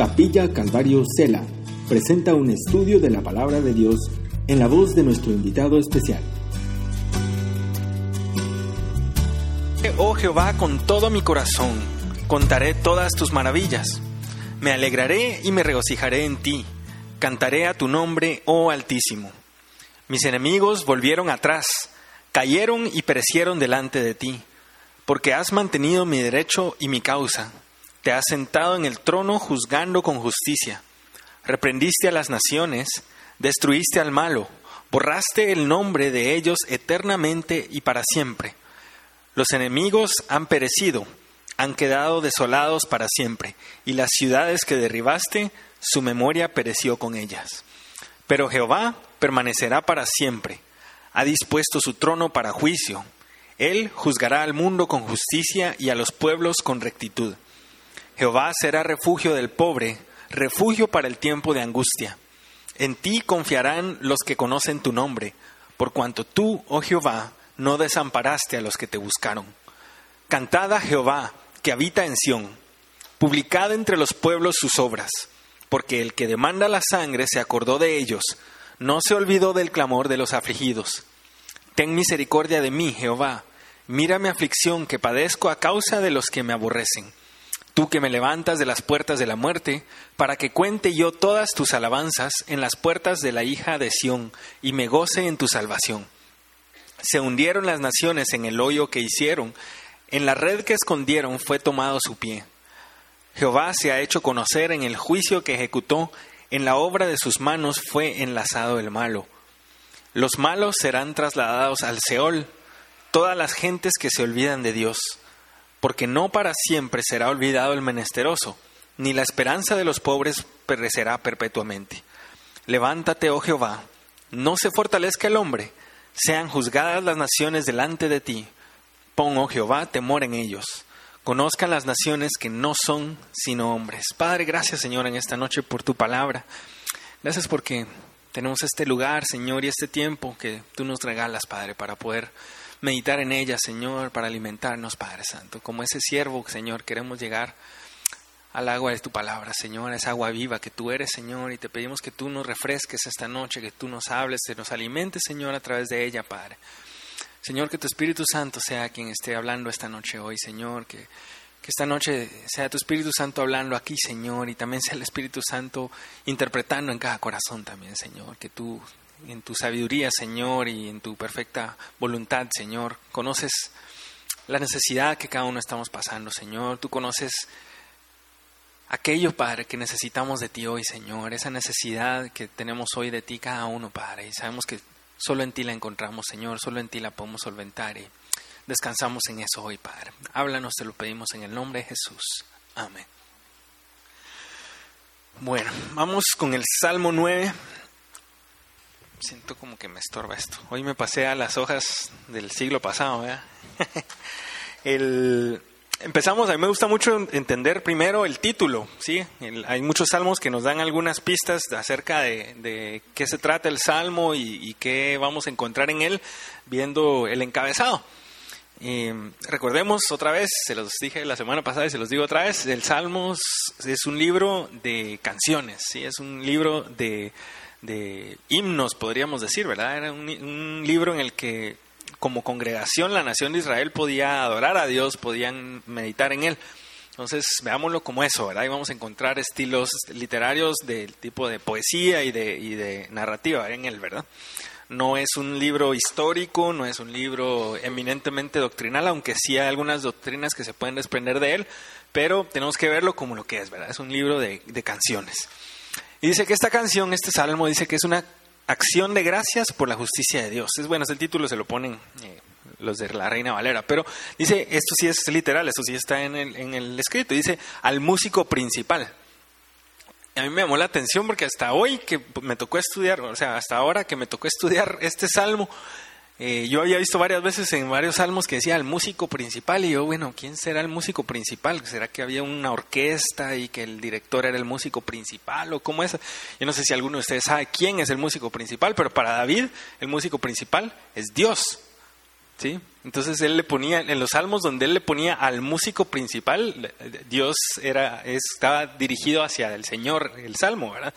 Capilla Calvario Cela presenta un estudio de la palabra de Dios en la voz de nuestro invitado especial. Oh Jehová, con todo mi corazón, contaré todas tus maravillas. Me alegraré y me regocijaré en ti. Cantaré a tu nombre, oh Altísimo. Mis enemigos volvieron atrás, cayeron y perecieron delante de ti, porque has mantenido mi derecho y mi causa te has sentado en el trono juzgando con justicia. Reprendiste a las naciones, destruiste al malo, borraste el nombre de ellos eternamente y para siempre. Los enemigos han perecido, han quedado desolados para siempre, y las ciudades que derribaste, su memoria pereció con ellas. Pero Jehová permanecerá para siempre, ha dispuesto su trono para juicio. Él juzgará al mundo con justicia y a los pueblos con rectitud. Jehová será refugio del pobre, refugio para el tiempo de angustia. En ti confiarán los que conocen tu nombre, por cuanto tú, oh Jehová, no desamparaste a los que te buscaron. Cantad a Jehová, que habita en Sión, publicad entre los pueblos sus obras, porque el que demanda la sangre se acordó de ellos, no se olvidó del clamor de los afligidos. Ten misericordia de mí, Jehová, mira mi aflicción que padezco a causa de los que me aborrecen tú que me levantas de las puertas de la muerte, para que cuente yo todas tus alabanzas en las puertas de la hija de Sión, y me goce en tu salvación. Se hundieron las naciones en el hoyo que hicieron, en la red que escondieron fue tomado su pie. Jehová se ha hecho conocer en el juicio que ejecutó, en la obra de sus manos fue enlazado el malo. Los malos serán trasladados al Seol, todas las gentes que se olvidan de Dios porque no para siempre será olvidado el menesteroso, ni la esperanza de los pobres perecerá perpetuamente. Levántate, oh Jehová, no se fortalezca el hombre, sean juzgadas las naciones delante de ti. Pon, oh Jehová, temor en ellos. Conozcan las naciones que no son sino hombres. Padre, gracias Señor en esta noche por tu palabra. Gracias porque tenemos este lugar, Señor, y este tiempo que tú nos regalas, Padre, para poder meditar en ella, Señor, para alimentarnos, Padre Santo. Como ese siervo, Señor, queremos llegar al agua de tu palabra, Señor, esa agua viva que tú eres, Señor, y te pedimos que tú nos refresques esta noche, que tú nos hables, que nos alimentes, Señor, a través de ella, Padre. Señor, que tu Espíritu Santo sea quien esté hablando esta noche hoy, Señor, que, que esta noche sea tu Espíritu Santo hablando aquí, Señor, y también sea el Espíritu Santo interpretando en cada corazón también, Señor, que tú en tu sabiduría, Señor, y en tu perfecta voluntad, Señor. Conoces la necesidad que cada uno estamos pasando, Señor. Tú conoces aquello, Padre, que necesitamos de ti hoy, Señor. Esa necesidad que tenemos hoy de ti cada uno, Padre. Y sabemos que solo en ti la encontramos, Señor. Solo en ti la podemos solventar. Y descansamos en eso hoy, Padre. Háblanos, te lo pedimos en el nombre de Jesús. Amén. Bueno, vamos con el Salmo 9 siento como que me estorba esto. Hoy me pasé a las hojas del siglo pasado. el, empezamos, a mí me gusta mucho entender primero el título. ¿sí? hay muchos salmos que nos dan algunas pistas acerca de, qué se trata el salmo y, qué vamos a encontrar en él viendo el encabezado. recordemos otra vez, se los dije la semana pasada y se los digo otra vez, el Salmos es un libro de canciones, ¿sí? es un libro de de himnos, podríamos decir, ¿verdad? Era un, libro en el que como congregación la nación de Israel podía adorar a Dios, podían meditar en él. Entonces, veámoslo como eso, ¿verdad? Y vamos a encontrar estilos literarios del tipo de poesía y de, y de narrativa en él, ¿verdad? No es un libro histórico, no es un libro eminentemente doctrinal, aunque sí hay algunas doctrinas que se pueden desprender de él, pero tenemos que verlo como lo que es, ¿verdad? Es un libro de, de canciones. Y dice que esta canción, este salmo, dice que es una acción de gracias por la justicia de Dios. Es bueno, es el título, se lo ponen eh, los de la Reina Valera, pero dice, esto sí es literal, esto sí está en el, en el escrito, dice al músico principal. A mí me llamó la atención porque hasta hoy que me tocó estudiar, o sea, hasta ahora que me tocó estudiar este salmo, eh, yo había visto varias veces en varios salmos que decía el músico principal y yo, bueno, ¿quién será el músico principal? ¿Será que había una orquesta y que el director era el músico principal o cómo es? Yo no sé si alguno de ustedes sabe quién es el músico principal, pero para David el músico principal es Dios. ¿sí? Entonces él le ponía, en los salmos donde él le ponía al músico principal, Dios era, estaba dirigido hacia el Señor, el salmo, ¿verdad?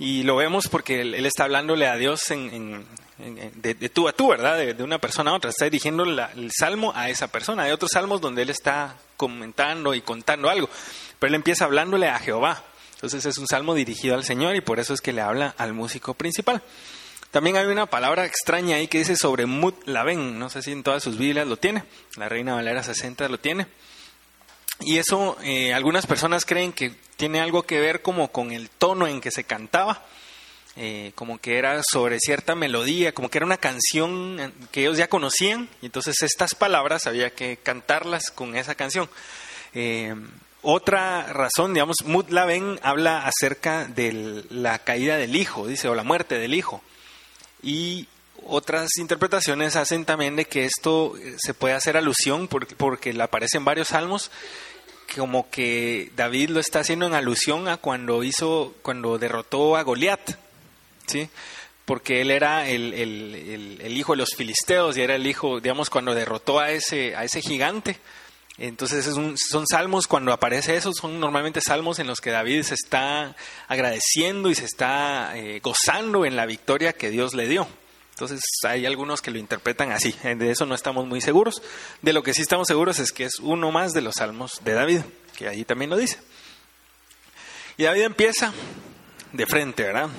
Y lo vemos porque él, está hablándole a Dios en, de, tú a tú, ¿verdad? De, una persona a otra. Está dirigiendo el salmo a esa persona. Hay otros salmos donde él está comentando y contando algo. Pero él empieza hablándole a Jehová. Entonces es un salmo dirigido al Señor y por eso es que le habla al músico principal. También hay una palabra extraña ahí que dice sobre Mut Laven. No sé si en todas sus Biblias lo tiene. La Reina Valera 60 lo tiene. Y eso eh, algunas personas creen que tiene algo que ver como con el tono en que se cantaba, eh, como que era sobre cierta melodía, como que era una canción que ellos ya conocían, y entonces estas palabras había que cantarlas con esa canción. Eh, otra razón, digamos, Mutlaven habla acerca de la caída del hijo, dice, o la muerte del hijo. Y otras interpretaciones hacen también de que esto se puede hacer alusión porque, porque aparece en varios salmos como que David lo está haciendo en alusión a cuando hizo, cuando derrotó a Goliat, ¿sí? Porque él era el, el, hijo de los filisteos y era el hijo, digamos, cuando derrotó a ese, a ese gigante. Entonces es son salmos, cuando aparece eso, son normalmente salmos en los que David se está agradeciendo y se está eh, gozando en la victoria que Dios le dio. Entonces hay algunos que lo interpretan así, eh, de eso no estamos muy seguros. De lo que sí estamos seguros es que es uno más de los salmos de David, que ahí también lo dice. Y David empieza de frente, ¿verdad?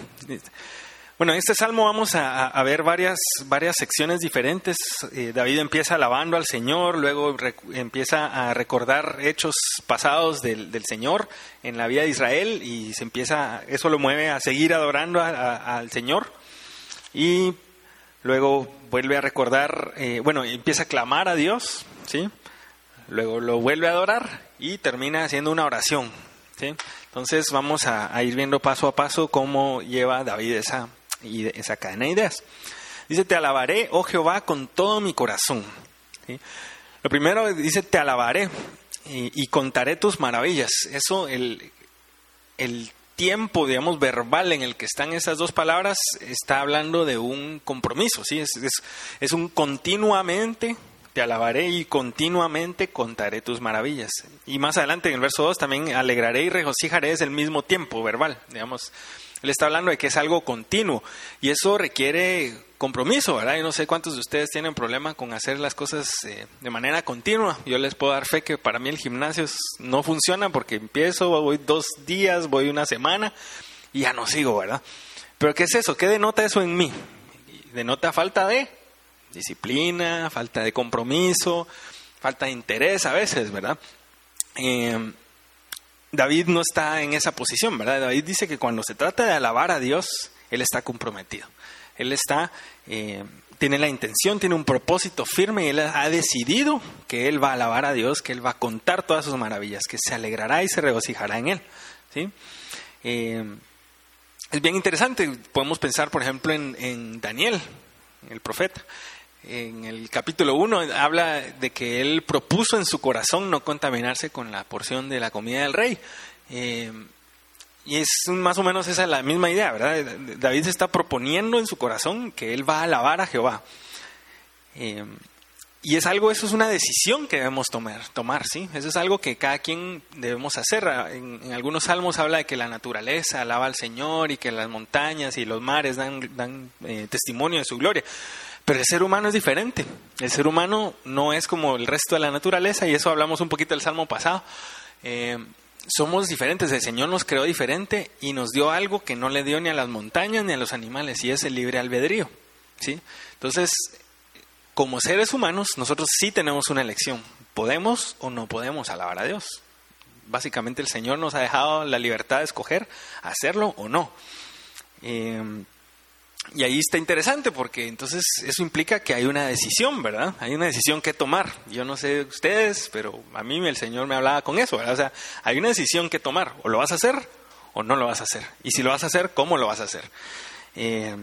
Bueno, en este salmo vamos a, ver varias, varias secciones diferentes. Eh, David empieza alabando al Señor, luego empieza a recordar hechos pasados del, Señor en la vida de Israel y se empieza, eso lo mueve a seguir adorando al Señor. Y luego vuelve a recordar, eh, bueno, empieza a clamar a Dios, ¿sí? Luego lo vuelve a adorar y termina haciendo una oración, ¿sí? Entonces vamos a, ir viendo paso a paso cómo lleva David esa, esa cadena de ideas. Dice, te alabaré, oh Jehová, con todo mi corazón. Lo primero dice, te alabaré y, y, contaré tus maravillas. Eso, el, el tiempo, digamos, verbal en el que están esas dos palabras está hablando de un compromiso, ¿sí? Es, un continuamente te alabaré y continuamente contaré tus maravillas. Y más adelante en el verso 2 también alegraré y regocijaré es el mismo tiempo verbal, digamos. Él está hablando de que es algo continuo y eso requiere compromiso, ¿verdad? Yo no sé cuántos de ustedes tienen problema con hacer las cosas eh, de manera continua. Yo les puedo dar fe que para mí el gimnasio no funciona porque empiezo, voy dos días, voy una semana y ya no sigo, ¿verdad? Pero ¿qué es eso? ¿Qué denota eso en mí? Denota falta de disciplina, falta de compromiso, falta de interés a veces, ¿verdad? Eh, David no está en esa posición, ¿verdad? David dice que cuando se trata de alabar a Dios, él está comprometido. Él está, eh, tiene la intención, tiene un propósito firme y él ha decidido que él va a alabar a Dios, que él va a contar todas sus maravillas, que se alegrará y se regocijará en él. ¿sí? Eh, es bien interesante, podemos pensar, por ejemplo, en, Daniel, el profeta en el capítulo 1 habla de que él propuso en su corazón no contaminarse con la porción de la comida del rey. Eh, y es más o menos esa la misma idea, ¿verdad? David se está proponiendo en su corazón que él va a alabar a Jehová. Eh, y es algo, eso es una decisión que debemos tomar, tomar, ¿sí? Eso es algo que cada quien debemos hacer. En, algunos salmos habla de que la naturaleza alaba al Señor y que las montañas y los mares dan, eh, testimonio de su gloria. Pero el ser humano es diferente. El ser humano no es como el resto de la naturaleza y eso hablamos un poquito del salmo pasado. Eh, somos diferentes, el Señor nos creó diferente y nos dio algo que no le dio ni a las montañas ni a los animales y es el libre albedrío. ¿sí? Entonces, como seres humanos, nosotros sí tenemos una elección. ¿Podemos o no podemos alabar a Dios? Básicamente el Señor nos ha dejado la libertad de escoger hacerlo o no. Eh, y ahí está interesante porque entonces eso implica que hay una decisión, ¿verdad? Hay una decisión que tomar. Yo no sé ustedes, pero a mí el Señor me hablaba con eso, ¿verdad? O sea, hay una decisión que tomar. O lo vas a hacer o no lo vas a hacer. Y si lo vas a hacer, ¿cómo lo vas a hacer? Eh,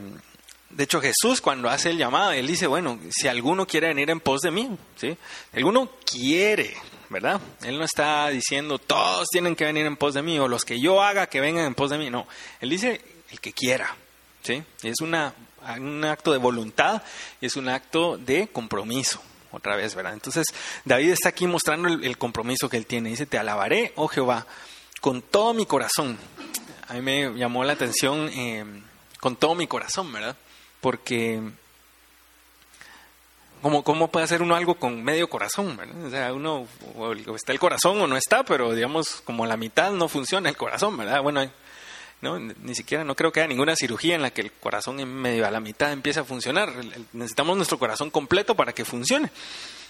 de hecho, Jesús cuando hace el llamado, él dice, bueno, si alguno quiere venir en pos de mí, ¿sí? Alguno quiere, ¿verdad? Él no está diciendo, todos tienen que venir en pos de mí, o los que yo haga que vengan en pos de mí. No, él dice, el que quiera. ¿Sí? Es una, un acto de voluntad y es un acto de compromiso. Otra vez, ¿verdad? Entonces, David está aquí mostrando el, compromiso que él tiene. Dice, te alabaré, oh Jehová, con todo mi corazón. A mí me llamó la atención eh, con todo mi corazón, ¿verdad? Porque ¿Cómo, ¿Cómo puede hacer uno algo con medio corazón? ¿verdad? O sea, uno está el corazón o no está, pero digamos como la mitad no funciona el corazón, ¿verdad? Bueno, no, ni siquiera no creo que haya ninguna cirugía en la que el corazón en medio a la mitad empiece a funcionar. Necesitamos nuestro corazón completo para que funcione.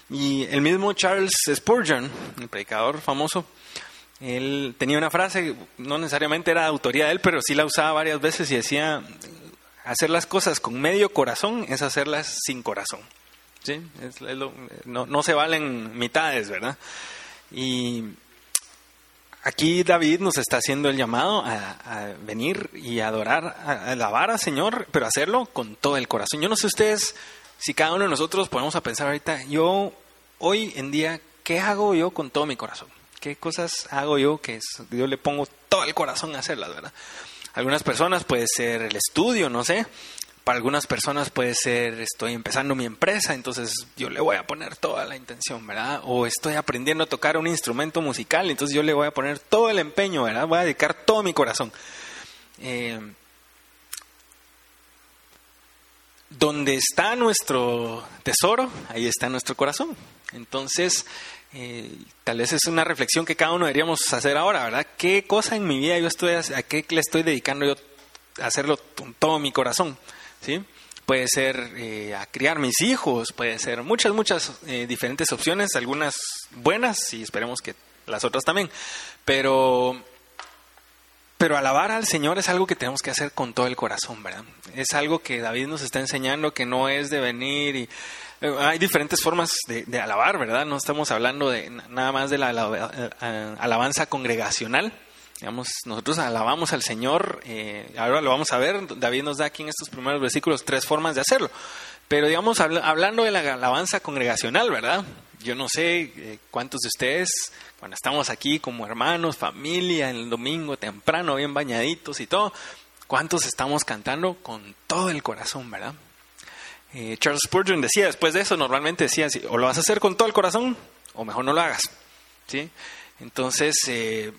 Y el mismo Charles Spurgeon, el predicador famoso, él tenía una frase, no necesariamente era autoría de él, pero sí la usaba varias veces y decía, hacer las cosas con medio corazón es hacerlas sin corazón. ¿sí? no, no, se valen mitades, ¿verdad? Y aquí David nos está haciendo el llamado a, venir y adorar, a, alabar al Señor, pero hacerlo con todo el corazón. Yo no sé ustedes si cada uno de nosotros podemos a pensar ahorita, yo hoy en día, ¿qué hago yo con todo mi corazón? ¿Qué cosas hago yo que yo le pongo todo el corazón a hacerlas, verdad? Algunas personas puede ser el estudio, no sé, para algunas personas puede ser, estoy empezando mi empresa, entonces yo le voy a poner toda la intención, ¿verdad? O estoy aprendiendo a tocar un instrumento musical, entonces yo le voy a poner todo el empeño, ¿verdad? Voy a dedicar todo mi corazón. Eh, donde está nuestro tesoro, ahí está nuestro corazón. Entonces, eh, tal vez es una reflexión que cada uno deberíamos hacer ahora, ¿verdad? ¿Qué cosa en mi vida yo estoy, a qué le estoy dedicando yo a hacerlo con todo mi corazón? ¿Sí? Puede ser eh, a criar mis hijos, puede ser muchas, muchas eh, diferentes opciones, algunas buenas y esperemos que las otras también. Pero, pero alabar al Señor es algo que tenemos que hacer con todo el corazón, ¿verdad? Es algo que David nos está enseñando que no es de venir y eh, hay diferentes formas de, alabar, ¿verdad? No estamos hablando de nada más de la alabanza congregacional, Digamos, nosotros alabamos al Señor, eh, ahora lo vamos a ver, David nos da aquí en estos primeros versículos tres formas de hacerlo. Pero digamos, hablando de la alabanza congregacional, ¿verdad? Yo no sé eh, cuántos de ustedes, cuando estamos aquí como hermanos, familia, el domingo temprano, bien bañaditos y todo, ¿cuántos estamos cantando con todo el corazón, ¿verdad? Eh, Charles Spurgeon decía, después de eso, normalmente decía, o lo vas a hacer con todo el corazón, o mejor no lo hagas, ¿sí? Entonces, eh,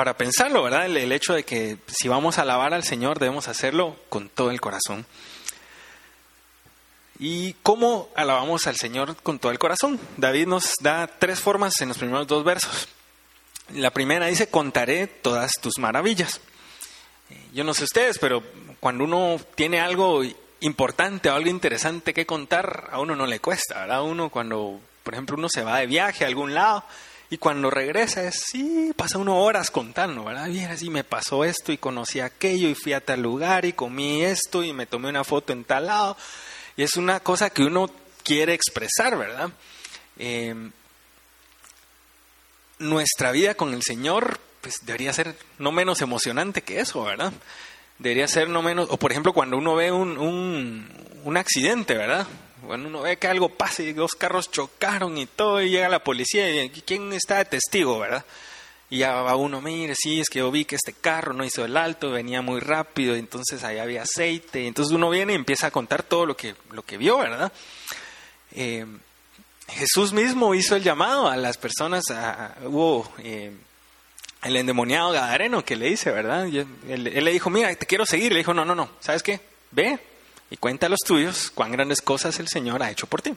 para pensarlo, ¿verdad? El, hecho de que si vamos a alabar al Señor debemos hacerlo con todo el corazón. ¿Y cómo alabamos al Señor con todo el corazón? David nos da tres formas en los primeros dos versos. La primera dice, contaré todas tus maravillas. Yo no sé ustedes, pero cuando uno tiene algo importante o algo interesante que contar, a uno no le cuesta, ¿verdad? Uno cuando, por ejemplo, uno se va de viaje a algún lado, y cuando regresa es, sí, pasa uno horas contando, ¿verdad? Bien, así me pasó esto y conocí aquello y fui a tal lugar y comí esto y me tomé una foto en tal lado. Y es una cosa que uno quiere expresar, ¿verdad? Em, nuestra vida con el Señor, pues debería ser no menos emocionante que eso, ¿verdad? Debería ser no menos, o por ejemplo cuando uno ve un, un, un accidente, ¿verdad? Bueno, uno ve que algo pasa y dos carros chocaron y todo, y llega la policía y ¿quién está de testigo, verdad? Y ya va uno, mire, sí, es que yo vi que este carro no hizo el alto, venía muy rápido, entonces ahí había aceite, entonces uno viene y empieza a contar todo lo que, lo que vio, ¿verdad? Eh, Jesús mismo hizo el llamado a las personas, hubo eh, el endemoniado Gadareno que le dice, ¿verdad? él, le dijo, mira, te quiero seguir, le dijo, no, no, no, ¿sabes qué? Ve, y cuenta a los tuyos cuán grandes cosas el Señor ha hecho por ti.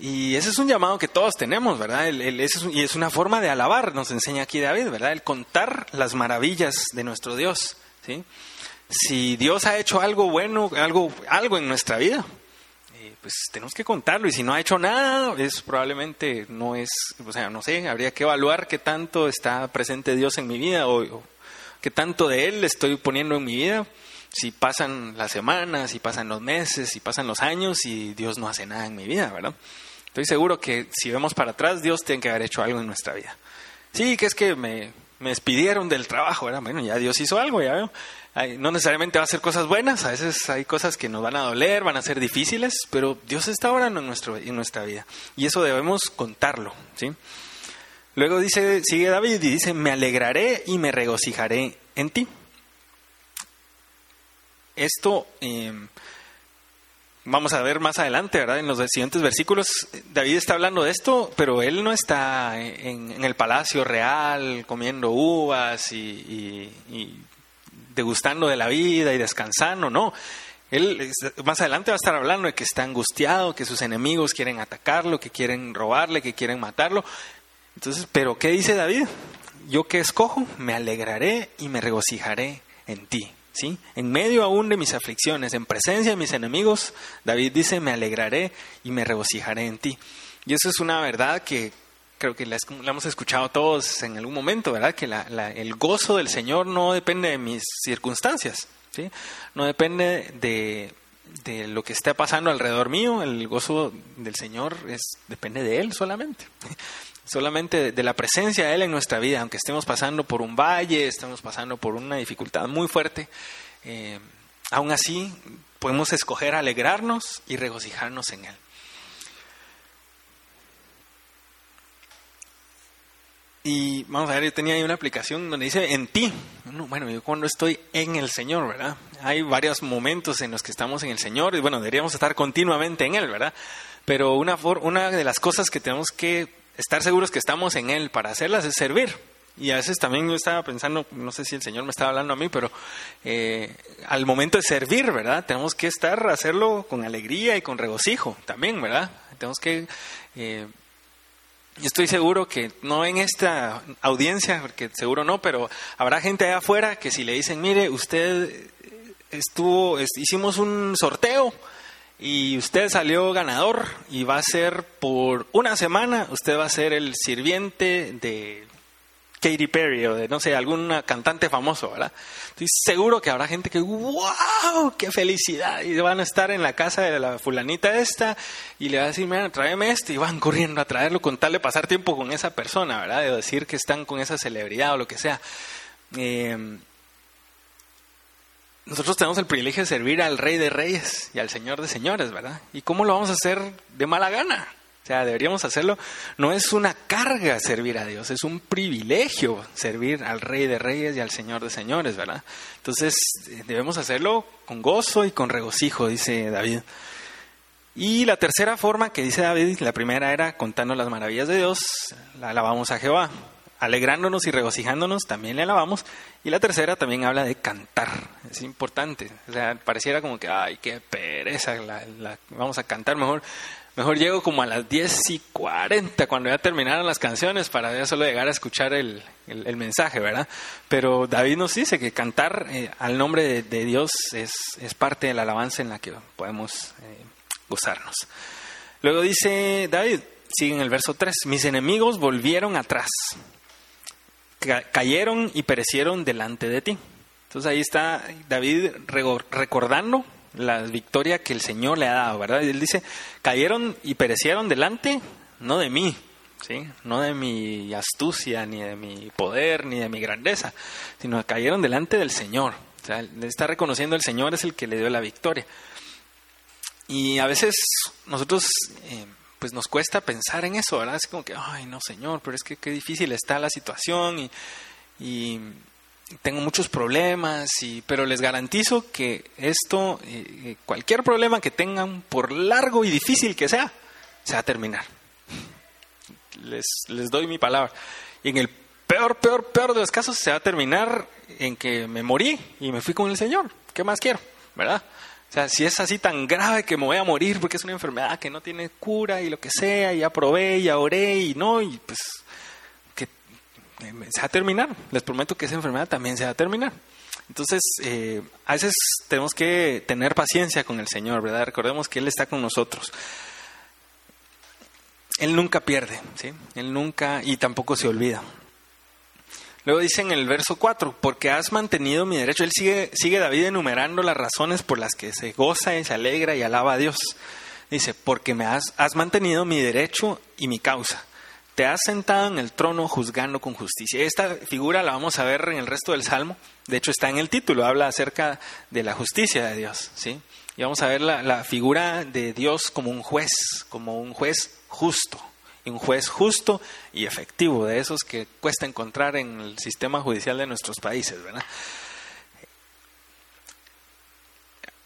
Y ese es un llamado que todos tenemos, ¿verdad? y es una forma de alabar, nos enseña aquí David, ¿verdad? El contar las maravillas de nuestro Dios. Si Dios ha hecho algo bueno, algo, algo en nuestra vida, eh, pues tenemos que contarlo. Y si no ha hecho nada, es probablemente no es, o sea, no sé, habría que evaluar qué tanto está presente Dios en mi vida o, o qué tanto de Él estoy poniendo en mi vida si pasan las semanas, si pasan los meses, si pasan los años y Dios no hace nada en mi vida, ¿verdad? Estoy seguro que si vemos para atrás, Dios tiene que haber hecho algo en nuestra vida. Sí, que es que me, me despidieron del trabajo, ¿verdad? Bueno, ya Dios hizo algo, ya veo. no necesariamente va a ser cosas buenas, a veces hay cosas que nos van a doler, van a ser difíciles, pero Dios está orando en, nuestro, en nuestra vida. Y eso debemos contarlo, ¿sí? Luego dice, sigue David y dice, me alegraré y me regocijaré en ti. Esto, em, vamos a ver más adelante, ¿verdad? En los siguientes versículos, David está hablando de esto, pero él no está en, el palacio real comiendo uvas y, degustando de la vida y descansando, no. Él más adelante va a estar hablando de que está angustiado, que sus enemigos quieren atacarlo, que quieren robarle, que quieren matarlo. Entonces, pero ¿qué dice David? Yo que escojo, me alegraré y me regocijaré en ti. En medio aún de mis aflicciones, en presencia de mis enemigos, David dice, me alegraré y me regocijaré en ti. Y eso es una verdad que creo que la, hemos escuchado todos en algún momento, ¿verdad? Que el gozo del Señor no depende de mis circunstancias. No depende de, lo que esté pasando alrededor mío, el gozo del Señor es, depende de Él solamente solamente de la presencia de Él en nuestra vida, aunque estemos pasando por un valle, estemos pasando por una dificultad muy fuerte, eh, aún así podemos escoger alegrarnos y regocijarnos en Él. Y vamos a ver, yo tenía ahí una aplicación donde dice en ti. Bueno, yo cuando estoy en el Señor, ¿verdad? Hay varios momentos en los que estamos en el Señor y bueno, deberíamos estar continuamente en Él, ¿verdad? Pero una, una de las cosas que tenemos que estar seguros que estamos en Él para hacerlas es servir. Y a veces también yo estaba pensando, no sé si el Señor me estaba hablando a mí, pero eh, al momento de servir, ¿verdad? Tenemos que estar, hacerlo con alegría y con regocijo también, ¿verdad? Tenemos que... Eh, yo estoy seguro que no en esta audiencia, porque seguro no, pero habrá gente allá afuera que si le dicen, mire, usted estuvo, hicimos un sorteo y usted salió ganador y va a ser por una semana, usted va a ser el sirviente de Katy Perry o de, no sé, algún cantante famoso, ¿verdad? Estoy seguro que habrá gente que, wow, qué felicidad, y van a estar en la casa de la fulanita esta y le va a decir, mira, tráeme esto, y van corriendo a traerlo con tal de pasar tiempo con esa persona, ¿verdad? De decir que están con esa celebridad o lo que sea. Eh, nosotros tenemos el privilegio de servir al Rey de Reyes y al Señor de Señores, ¿verdad? ¿Y cómo lo vamos a hacer de mala gana? O sea, deberíamos hacerlo. No es una carga servir a Dios, es un privilegio servir al Rey de Reyes y al Señor de Señores, ¿verdad? Entonces, eh, debemos hacerlo con gozo y con regocijo, dice David. Y la tercera forma que dice David, la primera era contando las maravillas de Dios, la alabamos a Jehová alegrándonos y regocijándonos, también le alabamos. Y la tercera también habla de cantar, es importante. O sea, pareciera como que, ay, qué pereza, vamos a cantar mejor. Mejor llego como a las 10 y 40 cuando ya terminaron las canciones para ya solo llegar a escuchar el, mensaje, ¿verdad? Pero David nos dice que cantar eh, al nombre de, Dios es, es, parte de la alabanza en la que podemos eh, gozarnos. Luego dice David, sigue en el verso 3, mis enemigos volvieron atrás cayeron y perecieron delante de ti. Entonces ahí está David recordando la victoria que el Señor le ha dado, ¿verdad? Y él dice, cayeron y perecieron delante, no de mí, ¿sí? No de mi astucia, ni de mi poder, ni de mi grandeza, sino cayeron delante del Señor. O sea, le está reconociendo el Señor es el que le dio la victoria. Y a veces nosotros eh, pues nos cuesta pensar en eso, ¿verdad? Es como que, ay, no, Señor, pero es que qué difícil está la situación y, tengo muchos problemas, y, pero les garantizo que esto, eh, cualquier problema que tengan, por largo y difícil que sea, se va a terminar. Les, les doy mi palabra. Y en el peor, peor, peor de los casos, se va a terminar en que me morí y me fui con el Señor. ¿Qué más quiero? ¿Verdad? O sea, si es así tan grave que me voy a morir porque es una enfermedad que no tiene cura y lo que sea, y ya probé, ya oré y no, y pues que se va a terminar. Les prometo que esa enfermedad también se va a terminar. Entonces, eh, a veces tenemos que tener paciencia con el Señor, ¿verdad? Recordemos que Él está con nosotros. Él nunca pierde, ¿sí? Él nunca y tampoco se olvida. Luego dice en el verso 4, porque has mantenido mi derecho. Él sigue, sigue David enumerando las razones por las que se goza y se alegra y alaba a Dios. Dice, porque me has, mantenido mi derecho y mi causa. Te has sentado en el trono juzgando con justicia. Esta figura la vamos a ver en el resto del Salmo. De hecho, está en el título, habla acerca de la justicia de Dios. ¿sí? Y vamos a ver la figura de Dios como un juez, como un juez justo un juez justo y efectivo, de esos que cuesta encontrar en el sistema judicial de nuestros países, ¿verdad?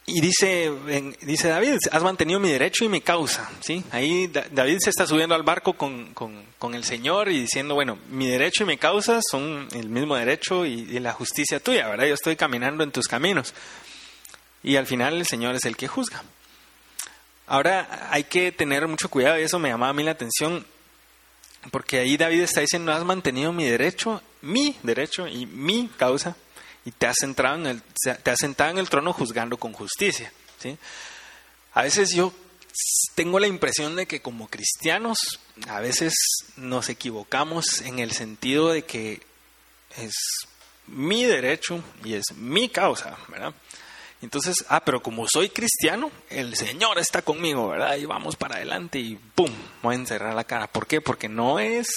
y dice, dice David, has mantenido mi derecho y mi causa. ¿sí? Ahí David se está subiendo al barco con, con, el Señor y diciendo, bueno, mi derecho y mi causa son el mismo derecho y, y, la justicia tuya, ¿verdad? Yo estoy caminando en tus caminos. Y al final el Señor es el que juzga. Ahora hay que tener mucho cuidado y eso me llamaba a mí la atención, porque ahí David está diciendo, has mantenido mi derecho, mi derecho y mi causa y te has, sentado en el, te has sentado en el trono juzgando con justicia. ¿sí? A veces yo tengo la impresión de que como cristianos a veces nos equivocamos en el sentido de que es mi derecho y es mi causa, ¿verdad? Entonces, ah, pero como soy cristiano, el Señor está conmigo, ¿verdad? Y vamos para adelante y ¡pum! Voy a encerrar la cara. ¿Por qué? Porque no es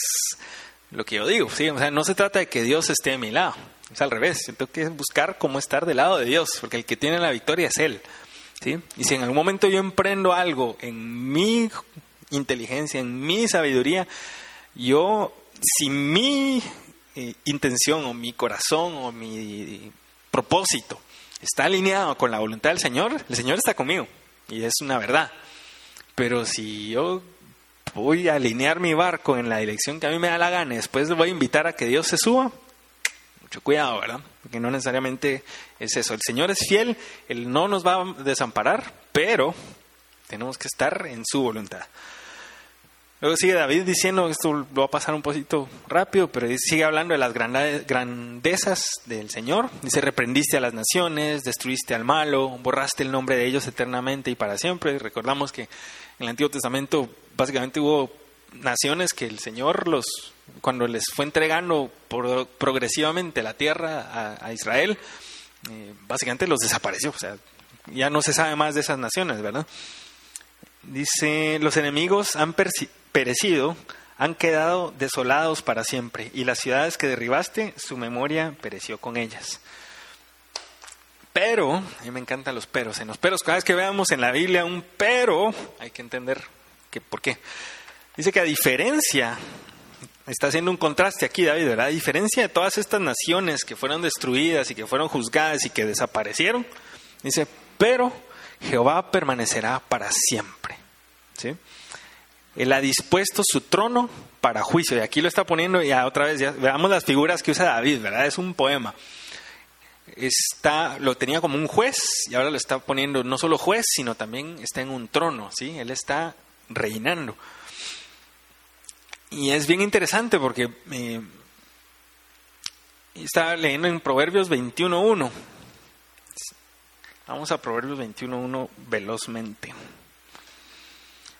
lo que yo digo, ¿sí? O sea, no se trata de que Dios esté a mi lado. Es al revés, tengo que buscar cómo estar del lado de Dios, porque el que tiene la victoria es Él. ¿sí? Y si en algún momento yo emprendo algo en mi inteligencia, en mi sabiduría, yo, si mi eh, intención o mi corazón o mi propósito está alineado con la voluntad del Señor, el Señor está conmigo. Y es una verdad. Pero si yo voy a alinear mi barco en la dirección que a mí me da la gana y después voy a invitar a que Dios se suba, mucho cuidado, ¿verdad? Porque no necesariamente es eso. El Señor es fiel, Él no nos va a desamparar, pero tenemos que estar en su voluntad. Luego sigue David diciendo, esto lo va a pasar un poquito rápido, pero sigue hablando de las grandezas del Señor. Dice, reprendiste a las naciones, destruiste al malo, borraste el nombre de ellos eternamente y para siempre. Recordamos que en el Antiguo Testamento básicamente hubo naciones que el Señor los cuando les fue entregando progresivamente la tierra a, Israel, eh, básicamente los desapareció. O sea, ya no se sabe más de esas naciones, ¿verdad? Dice, los enemigos han perecido, han quedado desolados para siempre, y las ciudades que derribaste, su memoria pereció con ellas. Pero, a mí me encantan los peros. En los peros, cada vez que veamos en la Biblia un pero, hay que entender que, por qué. Dice que a diferencia Está haciendo un contraste aquí, David, ¿verdad? A diferencia de todas estas naciones que fueron destruidas y que fueron juzgadas y que desaparecieron, dice, pero Jehová permanecerá para siempre. ¿Sí? Él ha dispuesto su trono para juicio. Y aquí lo está poniendo, y otra vez, ya, veamos las figuras que usa David, ¿verdad? Es un poema. Está, lo tenía como un juez y ahora lo está poniendo no solo juez, sino también está en un trono, ¿sí? Él está reinando. Y es bien interesante porque eh, estaba leyendo en Proverbios 21.1. Vamos a Proverbios 21.1 velozmente.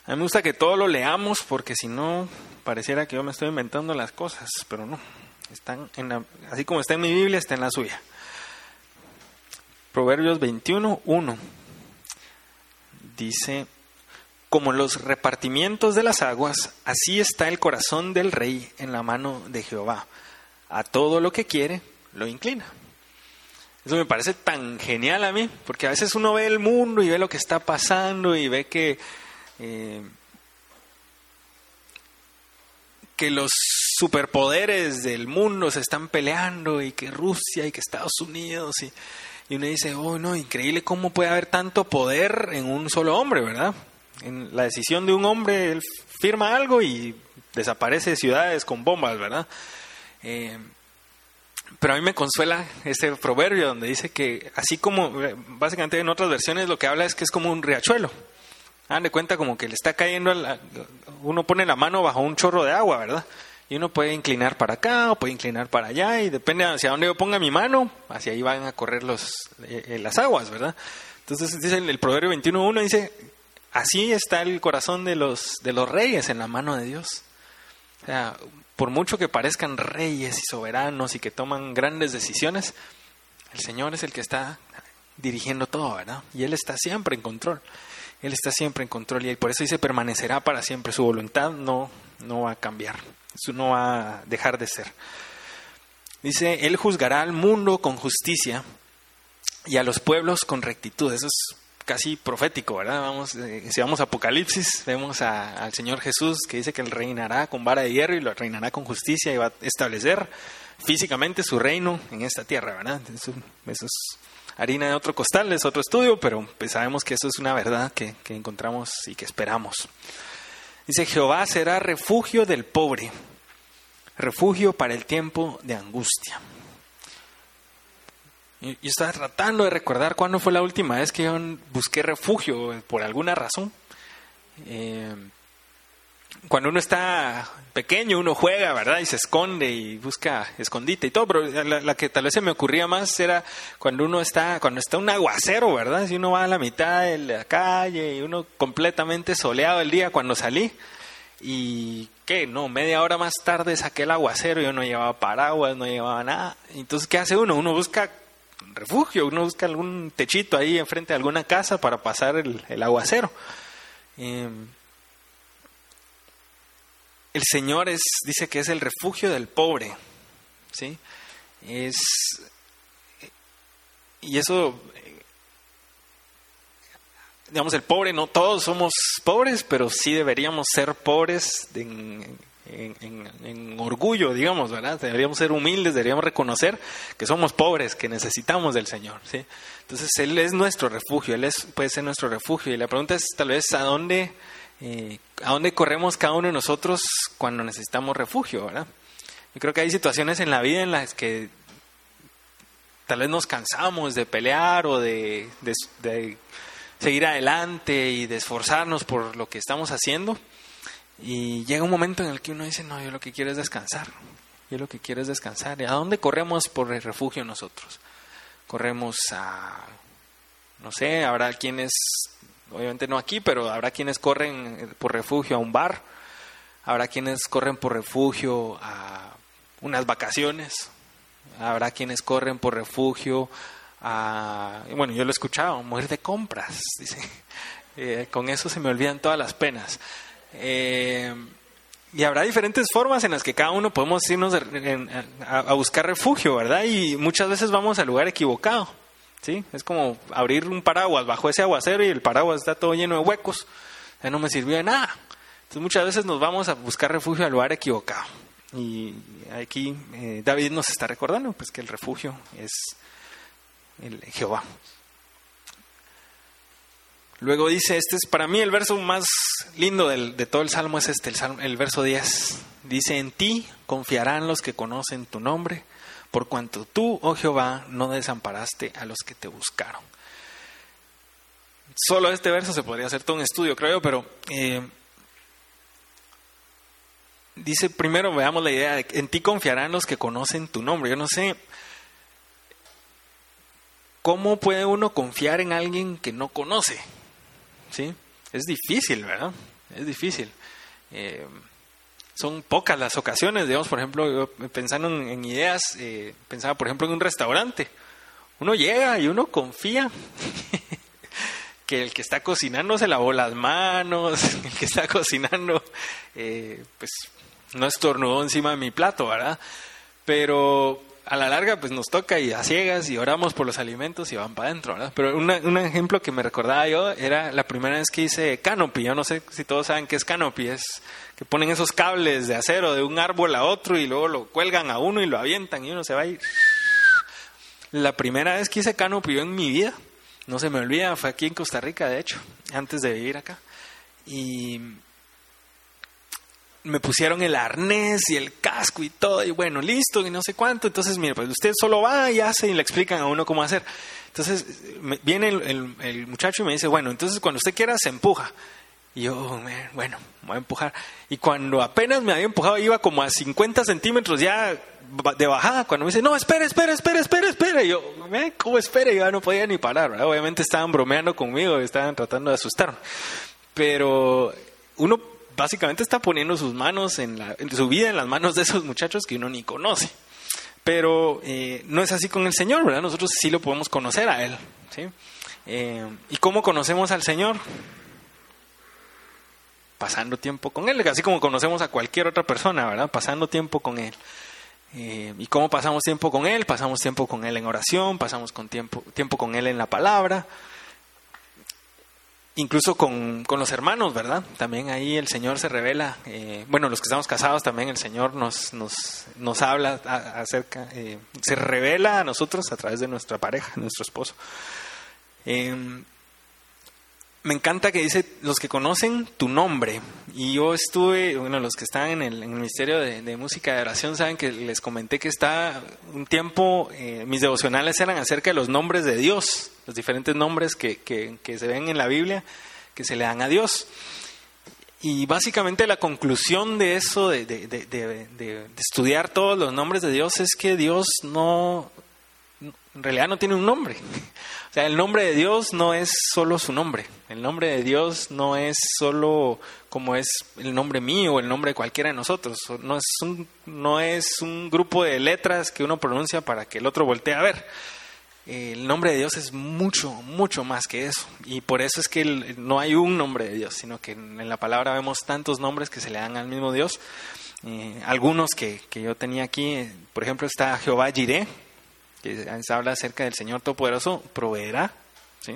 A mí me gusta que todo lo leamos porque si no pareciera que yo me estoy inventando las cosas, pero no. Están en así como está en mi Biblia, está en la suya. Proverbios 21.1 dice, como los repartimientos de las aguas, así está el corazón del rey en la mano de Jehová. A todo lo que quiere, lo inclina. Eso me parece tan genial a mí, porque a veces uno ve el mundo y ve lo que está pasando y ve que, eh, que los superpoderes del mundo se están peleando y que Rusia y que Estados Unidos y, y uno dice, oh no, increíble cómo puede haber tanto poder en un solo hombre, ¿verdad? en la decisión de un hombre, él firma algo y desaparece ciudades con bombas, ¿verdad? Eh, pero a mí me consuela ese proverbio donde dice que así como, básicamente en otras versiones lo que habla es que es como un riachuelo. Hagan de cuenta como que le está cayendo, uno pone la mano bajo un chorro de agua, ¿verdad? Y uno puede inclinar para acá o puede inclinar para allá y depende hacia dónde yo ponga mi mano, hacia ahí van a correr los, eh, las aguas, ¿verdad? Entonces dice el, el proverbio 21.1 dice Así está el corazón de los, de los reyes en la mano de Dios. O sea, por mucho que parezcan reyes y soberanos y que toman grandes decisiones, el Señor es el que está dirigiendo todo, ¿verdad? Y Él está siempre en control. Él está siempre en control y por eso dice permanecerá para siempre. Su voluntad no, no va a cambiar, no va a dejar de ser. Dice, Él juzgará al mundo con justicia y a los pueblos con rectitud. Eso es casi profético, ¿verdad? Vamos, eh, si vamos a Apocalipsis, vemos al Señor Jesús que dice que Él reinará con vara de hierro y lo reinará con justicia y va a establecer físicamente su reino en esta tierra, ¿verdad? Eso, es harina de otro costal, es otro estudio, pero pues sabemos que eso es una verdad que, encontramos y que esperamos. Dice, Jehová será refugio del pobre, refugio para el tiempo de angustia. Yo estaba tratando de recordar cuándo fue la última vez que yo busqué refugio por alguna razón. Eh, cuando uno está pequeño, uno juega, ¿verdad? Y se esconde y busca escondite y todo, pero la, que tal vez se me ocurría más era cuando uno está, cuando está un aguacero, ¿verdad? Si uno va a la mitad de la calle y uno completamente soleado el día cuando salí y ¿qué? No, media hora más tarde saqué el aguacero, yo no llevaba paraguas, no llevaba nada. Entonces, ¿qué hace uno? Uno busca refugio, uno busca algún techito ahí enfrente de alguna casa para pasar el, aguacero. Em, el Señor es, dice que es el refugio del pobre, ¿sí? Es, y eso, digamos, el pobre, no todos somos pobres, pero sí deberíamos ser pobres en, en, orgullo, digamos, ¿verdad? Deberíamos ser humildes, deberíamos reconocer que somos pobres, que necesitamos del Señor, ¿sí? Entonces, Él es nuestro refugio, Él es, puede ser nuestro refugio. Y la pregunta es tal vez a dónde, eh, a dónde corremos cada uno de nosotros cuando necesitamos refugio, ¿verdad? Yo creo que hay situaciones en la vida en las que tal vez nos cansamos de pelear o de, seguir adelante y de esforzarnos por lo que estamos haciendo. Y llega un momento en el que uno dice, no, yo lo que quiero es descansar. Yo lo que quiero es descansar. ¿Y a dónde corremos por el refugio nosotros? Corremos a, no sé, habrá quienes, obviamente no aquí, pero habrá quienes corren por refugio a un bar. Habrá quienes corren por refugio a unas vacaciones. Habrá quienes corren por refugio a, bueno, yo lo he escuchado, morir de compras, dice. Eh, con eso se me olvidan todas las penas. Eh, y habrá diferentes formas en las que cada uno podemos irnos a, buscar refugio, ¿verdad? Y muchas veces vamos al lugar equivocado, Es como abrir un paraguas bajo ese aguacero y el paraguas está todo lleno de huecos. Ya no me sirvió de nada. Entonces muchas veces nos vamos a buscar refugio al lugar equivocado. Y aquí eh, David nos está recordando pues que el refugio es el Jehová. Luego dice, este es para mí el verso más lindo de todo el Salmo, es este, el, el verso 10. Dice, en ti confiarán los que conocen tu nombre, por cuanto tú, oh Jehová, no desamparaste a los que te buscaron. Solo este verso se podría hacer todo un estudio, creo, pero eh, dice primero, veamos la idea de en ti confiarán los que conocen tu nombre. Yo no sé, ¿cómo puede uno confiar en alguien que no conoce? ¿sí? Es difícil, ¿verdad? Es difícil. Eh, son pocas las ocasiones, digamos, por ejemplo, pensando en, ideas, eh, pensaba, por ejemplo, en un restaurante. Uno llega y uno confía que el que está cocinando se lavó las manos, el que está cocinando, eh, pues no estornudó encima de mi plato, ¿verdad? Pero a la larga pues nos toca y a ciegas y oramos por los alimentos y van para adentro, ¿verdad? Pero un ejemplo que me recordaba yo era la primera vez que hice canopy. Yo no sé si todos saben qué es canopy. Es que ponen esos cables de acero de un árbol a otro y luego lo cuelgan a uno y lo avientan y uno se va ir. La primera vez que hice canopy en mi vida, no se me olvida, fue aquí en Costa Rica, de hecho, antes de vivir acá. Y me pusieron el arnés y el casco y todo, y bueno, listo, y no sé cuánto. Entonces, mire, pues usted solo va y hace y le explican a uno cómo hacer. Entonces, viene el, muchacho y me dice, bueno, entonces cuando usted quiera se empuja. Y yo, bueno, voy a empujar. Y cuando apenas me había empujado, iba como a 50 centímetros ya de bajada. Cuando me dice, no, espere, espere, espere, espere, espere. Y yo, ¿cómo espere? Yo ya no podía ni parar. Obviamente estaban bromeando conmigo, estaban tratando de asustarme. Pero uno básicamente está poniendo sus manos en, su vida en las manos de esos muchachos que uno ni conoce. Pero eh, no es así con el Señor, ¿verdad? Nosotros sí lo podemos conocer a Él. ¿sí? Eh, ¿Y cómo conocemos al Señor? Pasando tiempo con Él, así como conocemos a cualquier otra persona, ¿verdad? Pasando tiempo con Él. Eh, ¿Y cómo pasamos tiempo con Él? Pasamos tiempo con Él en oración, pasamos con tiempo, tiempo con Él en la palabra, incluso con, con, los hermanos, ¿verdad? También ahí el Señor se revela, eh, bueno, los que estamos casados también el Señor nos, nos, nos habla acerca, eh, se revela a nosotros a través de nuestra pareja, nuestro esposo. Me encanta que dice los que conocen tu nombre. Y yo estuve, bueno, los que están en el, Ministerio de, Música de Oración saben que les comenté que está un tiempo, eh, mis devocionales eran acerca de los nombres de Dios, los diferentes nombres que, que, se ven en la Biblia, que se le dan a Dios. Y básicamente la conclusión de eso, de, de, de, estudiar todos los nombres de Dios, es que Dios no, en realidad no tiene un nombre. Sea, el nombre de Dios no es solo su nombre. El nombre de Dios no es solo como es el nombre mío o el nombre de cualquiera de nosotros. No es un, no es un grupo de letras que uno pronuncia para que el otro voltee a ver. El nombre de Dios es mucho, mucho más que eso. Y por eso es que no hay un nombre de Dios, sino que en la palabra vemos tantos nombres que se le dan al mismo Dios. Eh, algunos que, que, yo tenía aquí, por ejemplo, está Jehová Jireh, que habla acerca del Señor Todopoderoso, proveerá. ¿sí?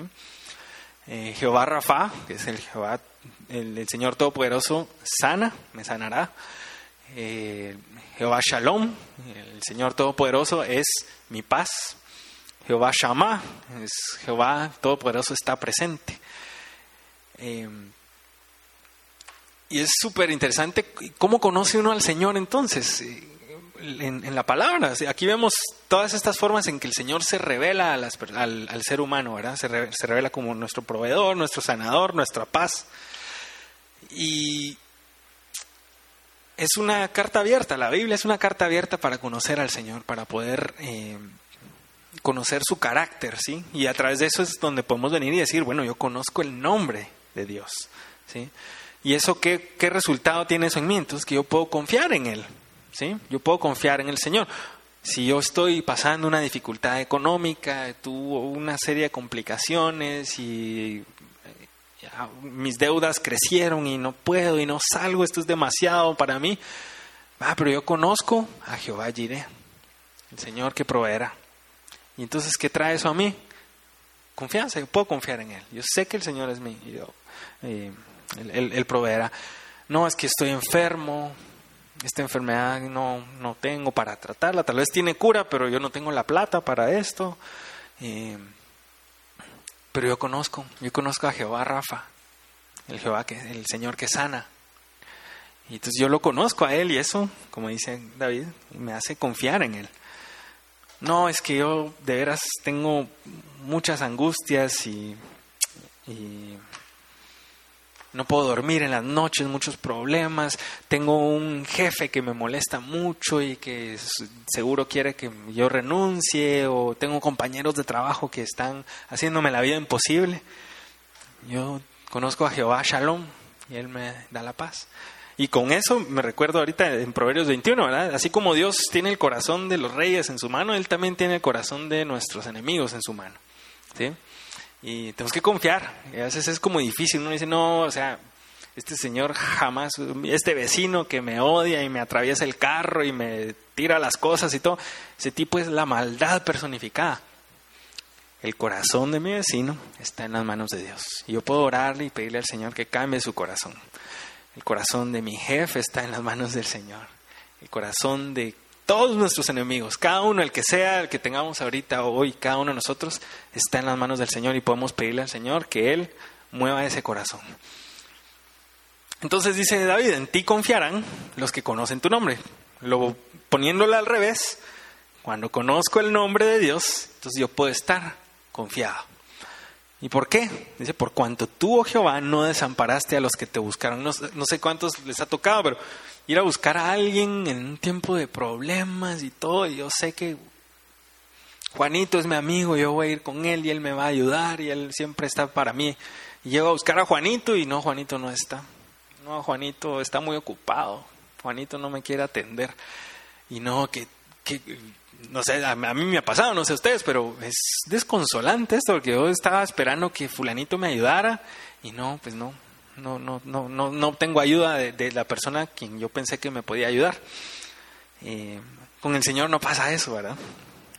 Eh, Jehová Rafa, que es el, Jehová, el, Señor Todopoderoso, sana, me sanará. Eh, Jehová Shalom, el Señor Todopoderoso, es mi paz. Jehová Shammah, es Jehová Todopoderoso está presente. Eh, y es súper interesante cómo conoce uno al Señor entonces en, la palabra. Aquí vemos todas estas formas en que el Señor se revela al, ser humano, ¿verdad? Se, revela como nuestro proveedor, nuestro sanador, nuestra paz. Y es una carta abierta, la Biblia es una carta abierta para conocer al Señor, para poder eh, conocer su carácter, ¿sí? Y a través de eso es donde podemos venir y decir, bueno, yo conozco el nombre de Dios, ¿sí? ¿Y eso qué, qué resultado tiene eso en mí? Entonces que yo puedo confiar en Él, ¿sí? Yo puedo confiar en el Señor. Si yo estoy pasando una dificultad económica, tuvo una serie de complicaciones y eh, mis deudas crecieron y no puedo y no salgo, esto es demasiado para mí. Ah, pero yo conozco a Jehová Jireh, el Señor que proveerá. Y entonces, ¿qué trae eso a mí? Confianza, yo puedo confiar en Él. Yo sé que el Señor es mío, eh, él proveerá. No es que estoy enfermo, esta enfermedad no, no tengo para tratarla, tal vez tiene cura, pero yo no tengo la plata para esto. Eh, pero yo conozco, yo conozco a Jehová Rafa, el Jehová que el Señor que sana. Y entonces yo lo conozco a él y eso, como dice David, me hace confiar en él. No, es que yo de veras tengo muchas angustias y, y no puedo dormir en las noches, muchos problemas, tengo un jefe que me molesta mucho y que seguro quiere que yo renuncie, o tengo compañeros de trabajo que están haciéndome la vida imposible. Yo conozco a Jehová Shalom y Él me da la paz. Y con eso me recuerdo ahorita en Proverbios 21, ¿verdad? Así como Dios tiene el corazón de los reyes en su mano, Él también tiene el corazón de nuestros enemigos en su mano. ¿Sí? Y tenemos que confiar. Y a veces es como difícil. Uno dice, no, o sea, este señor jamás, este vecino que me odia y me atraviesa el carro y me tira las cosas y todo, ese tipo es la maldad personificada. El corazón de mi vecino está en las manos de Dios. Y yo puedo orarle y pedirle al Señor que cambie su corazón. El corazón de mi jefe está en las manos del Señor. El corazón de todos nuestros enemigos, cada uno, el que sea, el que tengamos ahorita o hoy, cada uno de nosotros está en las manos del Señor y podemos pedirle al Señor que Él mueva ese corazón. Entonces dice David, en ti confiarán los que conocen tu nombre. Luego, poniéndolo al revés, cuando conozco el nombre de Dios, entonces yo puedo estar confiado. ¿Y por qué? Dice, por cuanto tú, oh Jehová, no desamparaste a los que te buscaron. No, no sé cuántos les ha tocado, pero ir a buscar a alguien en un tiempo de problemas y todo, y yo sé que Juanito es mi amigo, yo voy a ir con él y él me va a ayudar y él siempre está para mí. Y llego a buscar a Juanito y no, Juanito no está. No, Juanito está muy ocupado. Juanito no me quiere atender. Y no, que, que no sé, a, mí me ha pasado, no sé ustedes, pero es desconsolante esto, porque yo estaba esperando que fulanito me ayudara y no, pues no, no, no, no, no, no tengo ayuda de, la persona quien yo pensé que me podía ayudar. Con el Señor no pasa eso, ¿verdad?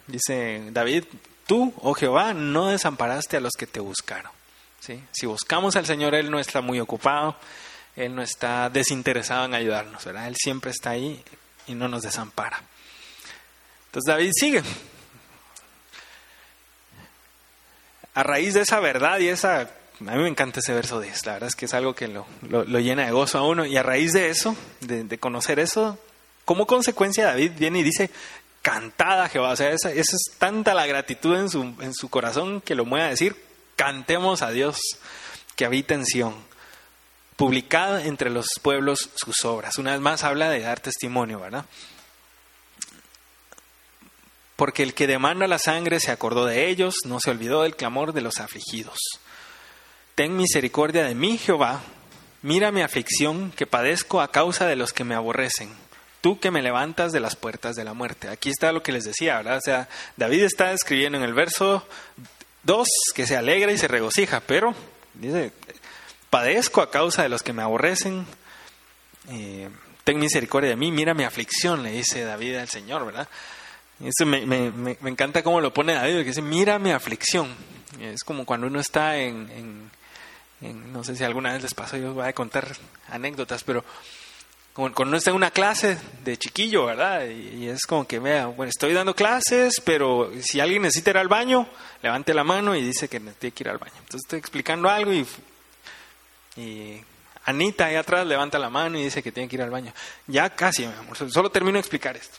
Dice David, tú, oh Jehová, no desamparaste a los que te buscaron. ¿sí? Si buscamos al Señor, Él no está muy ocupado, Él no está desinteresado en ayudarnos, ¿verdad? Él siempre está ahí y no nos desampara. Entonces David sigue. A raíz de esa verdad y esa... A mí me encanta ese verso 10, la verdad es que es algo que lo, lo, llena de gozo a uno. Y a raíz de eso, de, conocer eso, como consecuencia David viene y dice, cantada Jehová. O sea, esa, es tanta la gratitud en su, en su corazón que lo mueve a decir, cantemos a Dios que habita en Sión. Publicada entre los pueblos sus obras. Una vez más habla de dar testimonio, ¿verdad? porque el que demanda la sangre se acordó de ellos, no se olvidó del clamor de los afligidos. Ten misericordia de mí, Jehová, mira mi aflicción que padezco a causa de los que me aborrecen. Tú que me levantas de las puertas de la muerte. Aquí está lo que les decía, ¿verdad? O sea, David está escribiendo en el verso 2 que se alegra y se regocija, pero dice, padezco a causa de los que me aborrecen. Eh, ten misericordia de mí, mira mi aflicción, le dice David al Señor, ¿verdad? Eso me, me, me, encanta cómo lo pone David, que dice, mira mi aflicción. Es como cuando uno está en, en, no sé si alguna vez les pasó, yo voy a contar anécdotas, pero cuando uno está en una clase de chiquillo, ¿verdad? Y, es como que, vea, bueno, estoy dando clases, pero si alguien necesita ir al baño, levante la mano y dice que tiene que ir al baño. Entonces estoy explicando algo y, y Anita ahí atrás levanta la mano y dice que tiene que ir al baño. Ya casi, mi amor, solo termino de explicar esto.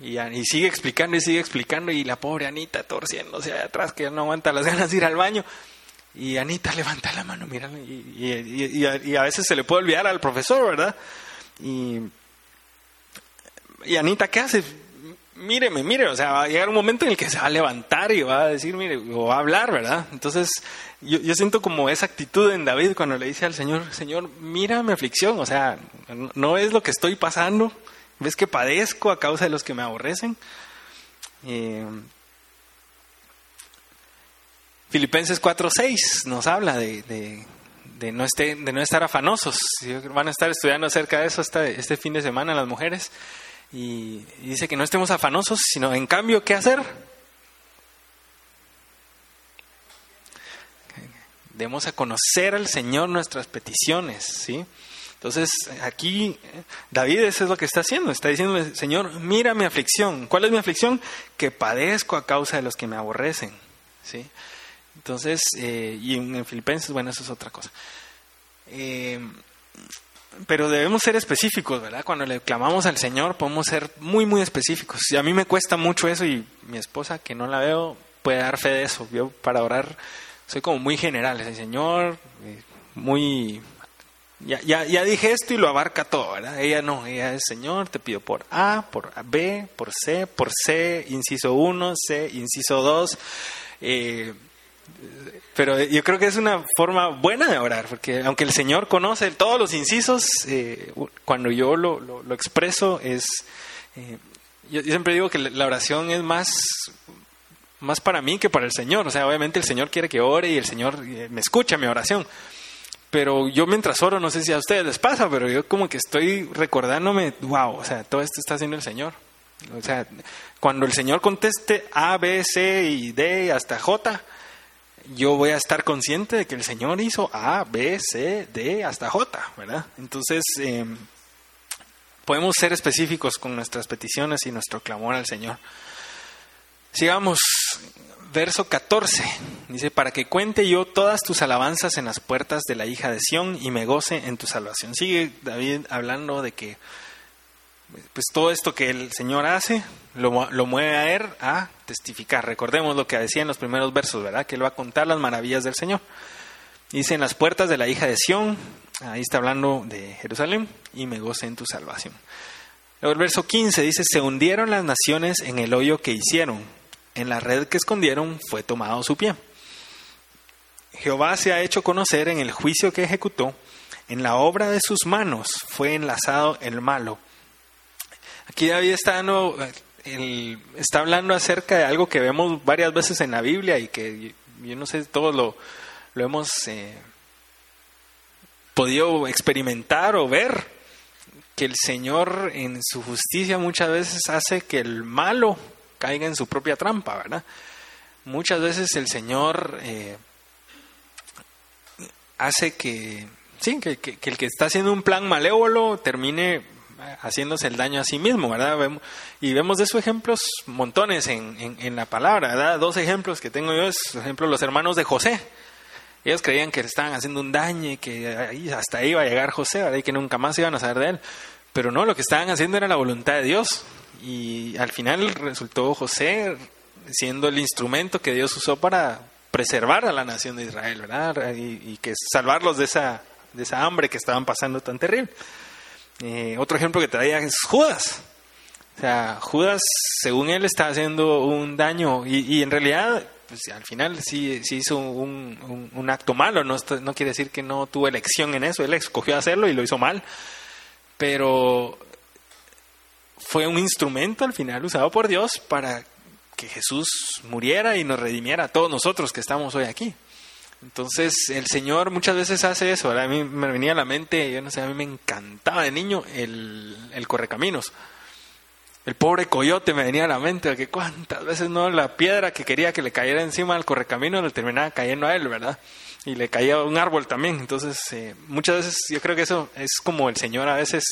Y, sigue explicando y sigue explicando y la pobre Anita torciéndose allá atrás que no aguanta las ganas de ir al baño. Y Anita levanta la mano, mira, y, a veces se le puede olvidar al profesor, ¿verdad? Y, y Anita, ¿qué hace? Míreme, mire, o sea, va a llegar un momento en el que se va a levantar y va a decir, mire, o va a hablar, ¿verdad? Entonces, yo, yo siento como esa actitud en David cuando le dice al Señor, Señor, mira mi aflicción, o sea, no es lo que estoy pasando, ¿Ves que padezco a causa de los que me aborrecen? Eh, Filipenses 4.6 nos habla de, no este, de no estar afanosos. Van a estar estudiando acerca de eso este, fin de semana las mujeres. Y, y, dice que no estemos afanosos, sino en cambio, ¿qué hacer? Debemos a conocer al Señor nuestras peticiones, ¿sí? Entonces, aquí David eso es lo que está haciendo. Está diciendo, Señor, mira mi aflicción. ¿Cuál es mi aflicción? Que padezco a causa de los que me aborrecen. ¿Sí? Entonces, eh, y en, Filipenses, bueno, eso es otra cosa. Eh, pero debemos ser específicos, ¿verdad? Cuando le clamamos al Señor, podemos ser muy, muy específicos. Y a mí me cuesta mucho eso y mi esposa, que no la veo, puede dar fe de eso. Yo para orar soy como muy general. El Señor, eh, muy ya, ya, ya dije esto y lo abarca todo, ¿verdad? Ella no, ella es Señor, te pido por A, por B, por C, por C, inciso 1, C, inciso 2. Eh, pero yo creo que es una forma buena de orar, porque aunque el Señor conoce todos los incisos, eh, cuando yo lo, lo, expreso es... Eh, yo, yo, siempre digo que la oración es más, más para mí que para el Señor. O sea, obviamente el Señor quiere que ore y el Señor me escucha mi oración. Pero yo mientras oro, no sé si a ustedes les pasa, pero yo como que estoy recordándome, wow, o sea, todo esto está haciendo el Señor. O sea, cuando el Señor conteste A, B, C y D hasta J, yo voy a estar consciente de que el Señor hizo A, B, C, D hasta J, ¿verdad? Entonces, eh, podemos ser específicos con nuestras peticiones y nuestro clamor al Señor. Sigamos verso 14. Dice, para que cuente yo todas tus alabanzas en las puertas de la hija de Sión y me goce en tu salvación. Sigue David hablando de que pues todo esto que el Señor hace lo, lo, mueve a él a testificar. Recordemos lo que decía en los primeros versos, ¿verdad? Que él va a contar las maravillas del Señor. Dice, en las puertas de la hija de Sión, ahí está hablando de Jerusalén, y me goce en tu salvación. Luego el verso 15 dice, se hundieron las naciones en el hoyo que hicieron, en la red que escondieron fue tomado su pie. Jehová se ha hecho conocer en el juicio que ejecutó, en la obra de sus manos fue enlazado el malo. Aquí David está, está hablando acerca de algo que vemos varias veces en la Biblia y que yo no sé, todos lo, lo hemos eh, podido experimentar o ver, que el Señor en su justicia muchas veces hace que el malo caiga en su propia trampa, ¿verdad? Muchas veces el Señor eh, hace que, sí, que- que el que está haciendo un plan malévolo termine haciéndose el daño a sí mismo, ¿verdad? Y vemos de esos ejemplos montones en, en- la palabra. Dos ejemplos que tengo yo es, por ejemplo, los hermanos de José. Ellos creían que le estaban haciendo un daño y que ahí, hasta ahí iba a llegar José, ¿verdad? Y que nunca más iban a saber de él. Pero no, lo que estaban haciendo era la voluntad de Dios. Y al final resultó José siendo el instrumento que Dios usó para preservar a la nación de Israel, ¿verdad? Y, y que salvarlos de esa, de esa hambre que estaban pasando tan terrible. Eh, otro ejemplo que traía es Judas. O sea, Judas, según él, está haciendo un daño y, y en realidad, pues, al final sí, sí hizo un, un- acto malo. No, no quiere decir que no tuvo elección en eso. Él escogió hacerlo y lo hizo mal. Pero fue un instrumento al final usado por Dios para que Jesús muriera y nos redimiera a todos nosotros que estamos hoy aquí. Entonces el Señor muchas veces hace eso. A mí me venía a la mente, yo no sé, a mí me encantaba de niño el, el correcaminos. El pobre coyote me venía a la mente, que cuántas veces no la piedra que quería que le cayera encima al correcamino le terminaba cayendo a él, ¿verdad? Y le caía un árbol también. Entonces, eh, muchas veces yo creo que eso es como el Señor a veces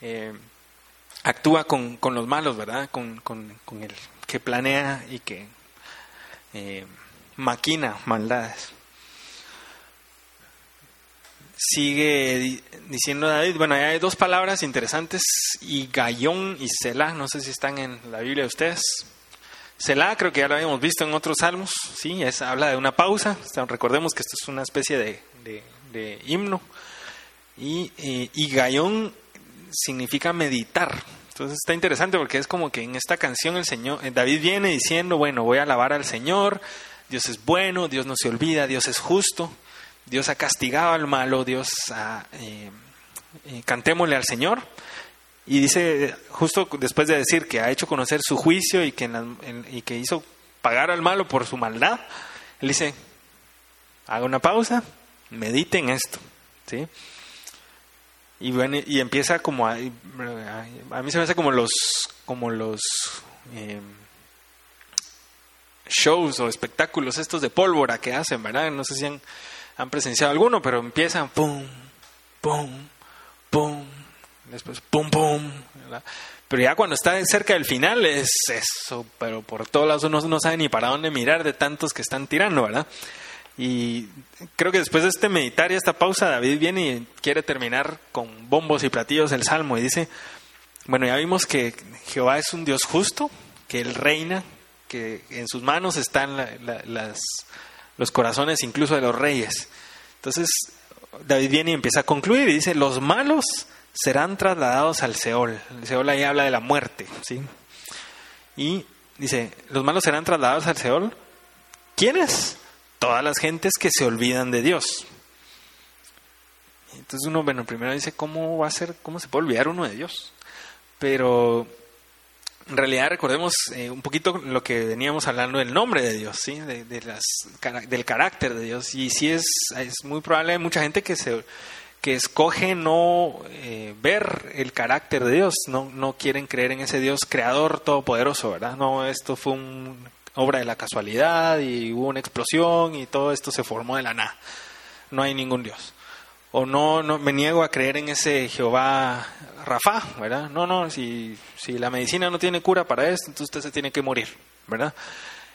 eh, actúa con, con los malos, ¿verdad? Con, con, con el que planea y que eh, maquina maldades. Sigue di- diciendo David, bueno, hay dos palabras interesantes, y Gayón y Selah, no sé si están en la Biblia de ustedes. Selah creo que ya lo habíamos visto en otros salmos, sí, es, habla de una pausa, recordemos que esto es una especie de, de- himno, y, eh, y Gayón significa meditar. Entonces está interesante porque es como que en esta canción el Señor, eh, David viene diciendo, bueno, voy a alabar al Señor, Dios es bueno, Dios no se olvida, Dios es justo, Dios ha castigado al malo, Dios ha, eh, eh, cantémosle al Señor. Y dice, justo después de decir que ha hecho conocer su juicio y que, hizo pagar al malo por su maldad, él dice, haga una pausa, medite en esto, ¿sí? Y, bueno, y empieza como a, a mí se me hace como los como los eh, shows o espectáculos estos de pólvora que hacen, ¿verdad? No sé si han, han presenciado alguno, pero empiezan pum, pum, pum, después pum, pum. Pero ya cuando está cerca del final es eso, pero por todos lados uno no sabe ni para dónde mirar de tantos que están tirando, ¿verdad? Y creo que después de este meditar y esta pausa, David viene y quiere terminar con bombos y platillos el salmo y dice, bueno, ya vimos que Jehová es un Dios justo, que Él reina, que en sus manos están la- la- las, los corazones incluso de los reyes. Entonces, David viene y empieza a concluir y dice, los malos serán trasladados al Seol. El Seol ahí habla de la muerte, ¿sí? Y dice, los malos serán trasladados al Seol. ¿Quiénes? Todas las gentes que se olvidan de Dios. Entonces uno, bueno, primero dice, ¿cómo va a ser, cómo se puede olvidar uno de Dios? Pero en realidad recordemos eh, un poquito lo que veníamos hablando del nombre de Dios, ¿sí? De, de las, del carácter de Dios. Y sí es, es muy probable, hay mucha gente que se que escoge no eh, ver el carácter de Dios, no, no quieren creer en ese Dios creador todopoderoso, ¿verdad? No, esto fue un, obra de la casualidad y hubo una explosión y todo esto se formó de la nada. No hay ningún Dios. O no, no me niego a creer en ese Jehová Rafa, ¿verdad? No, no, si, si la medicina no tiene cura para esto, entonces usted se tiene que morir, ¿verdad?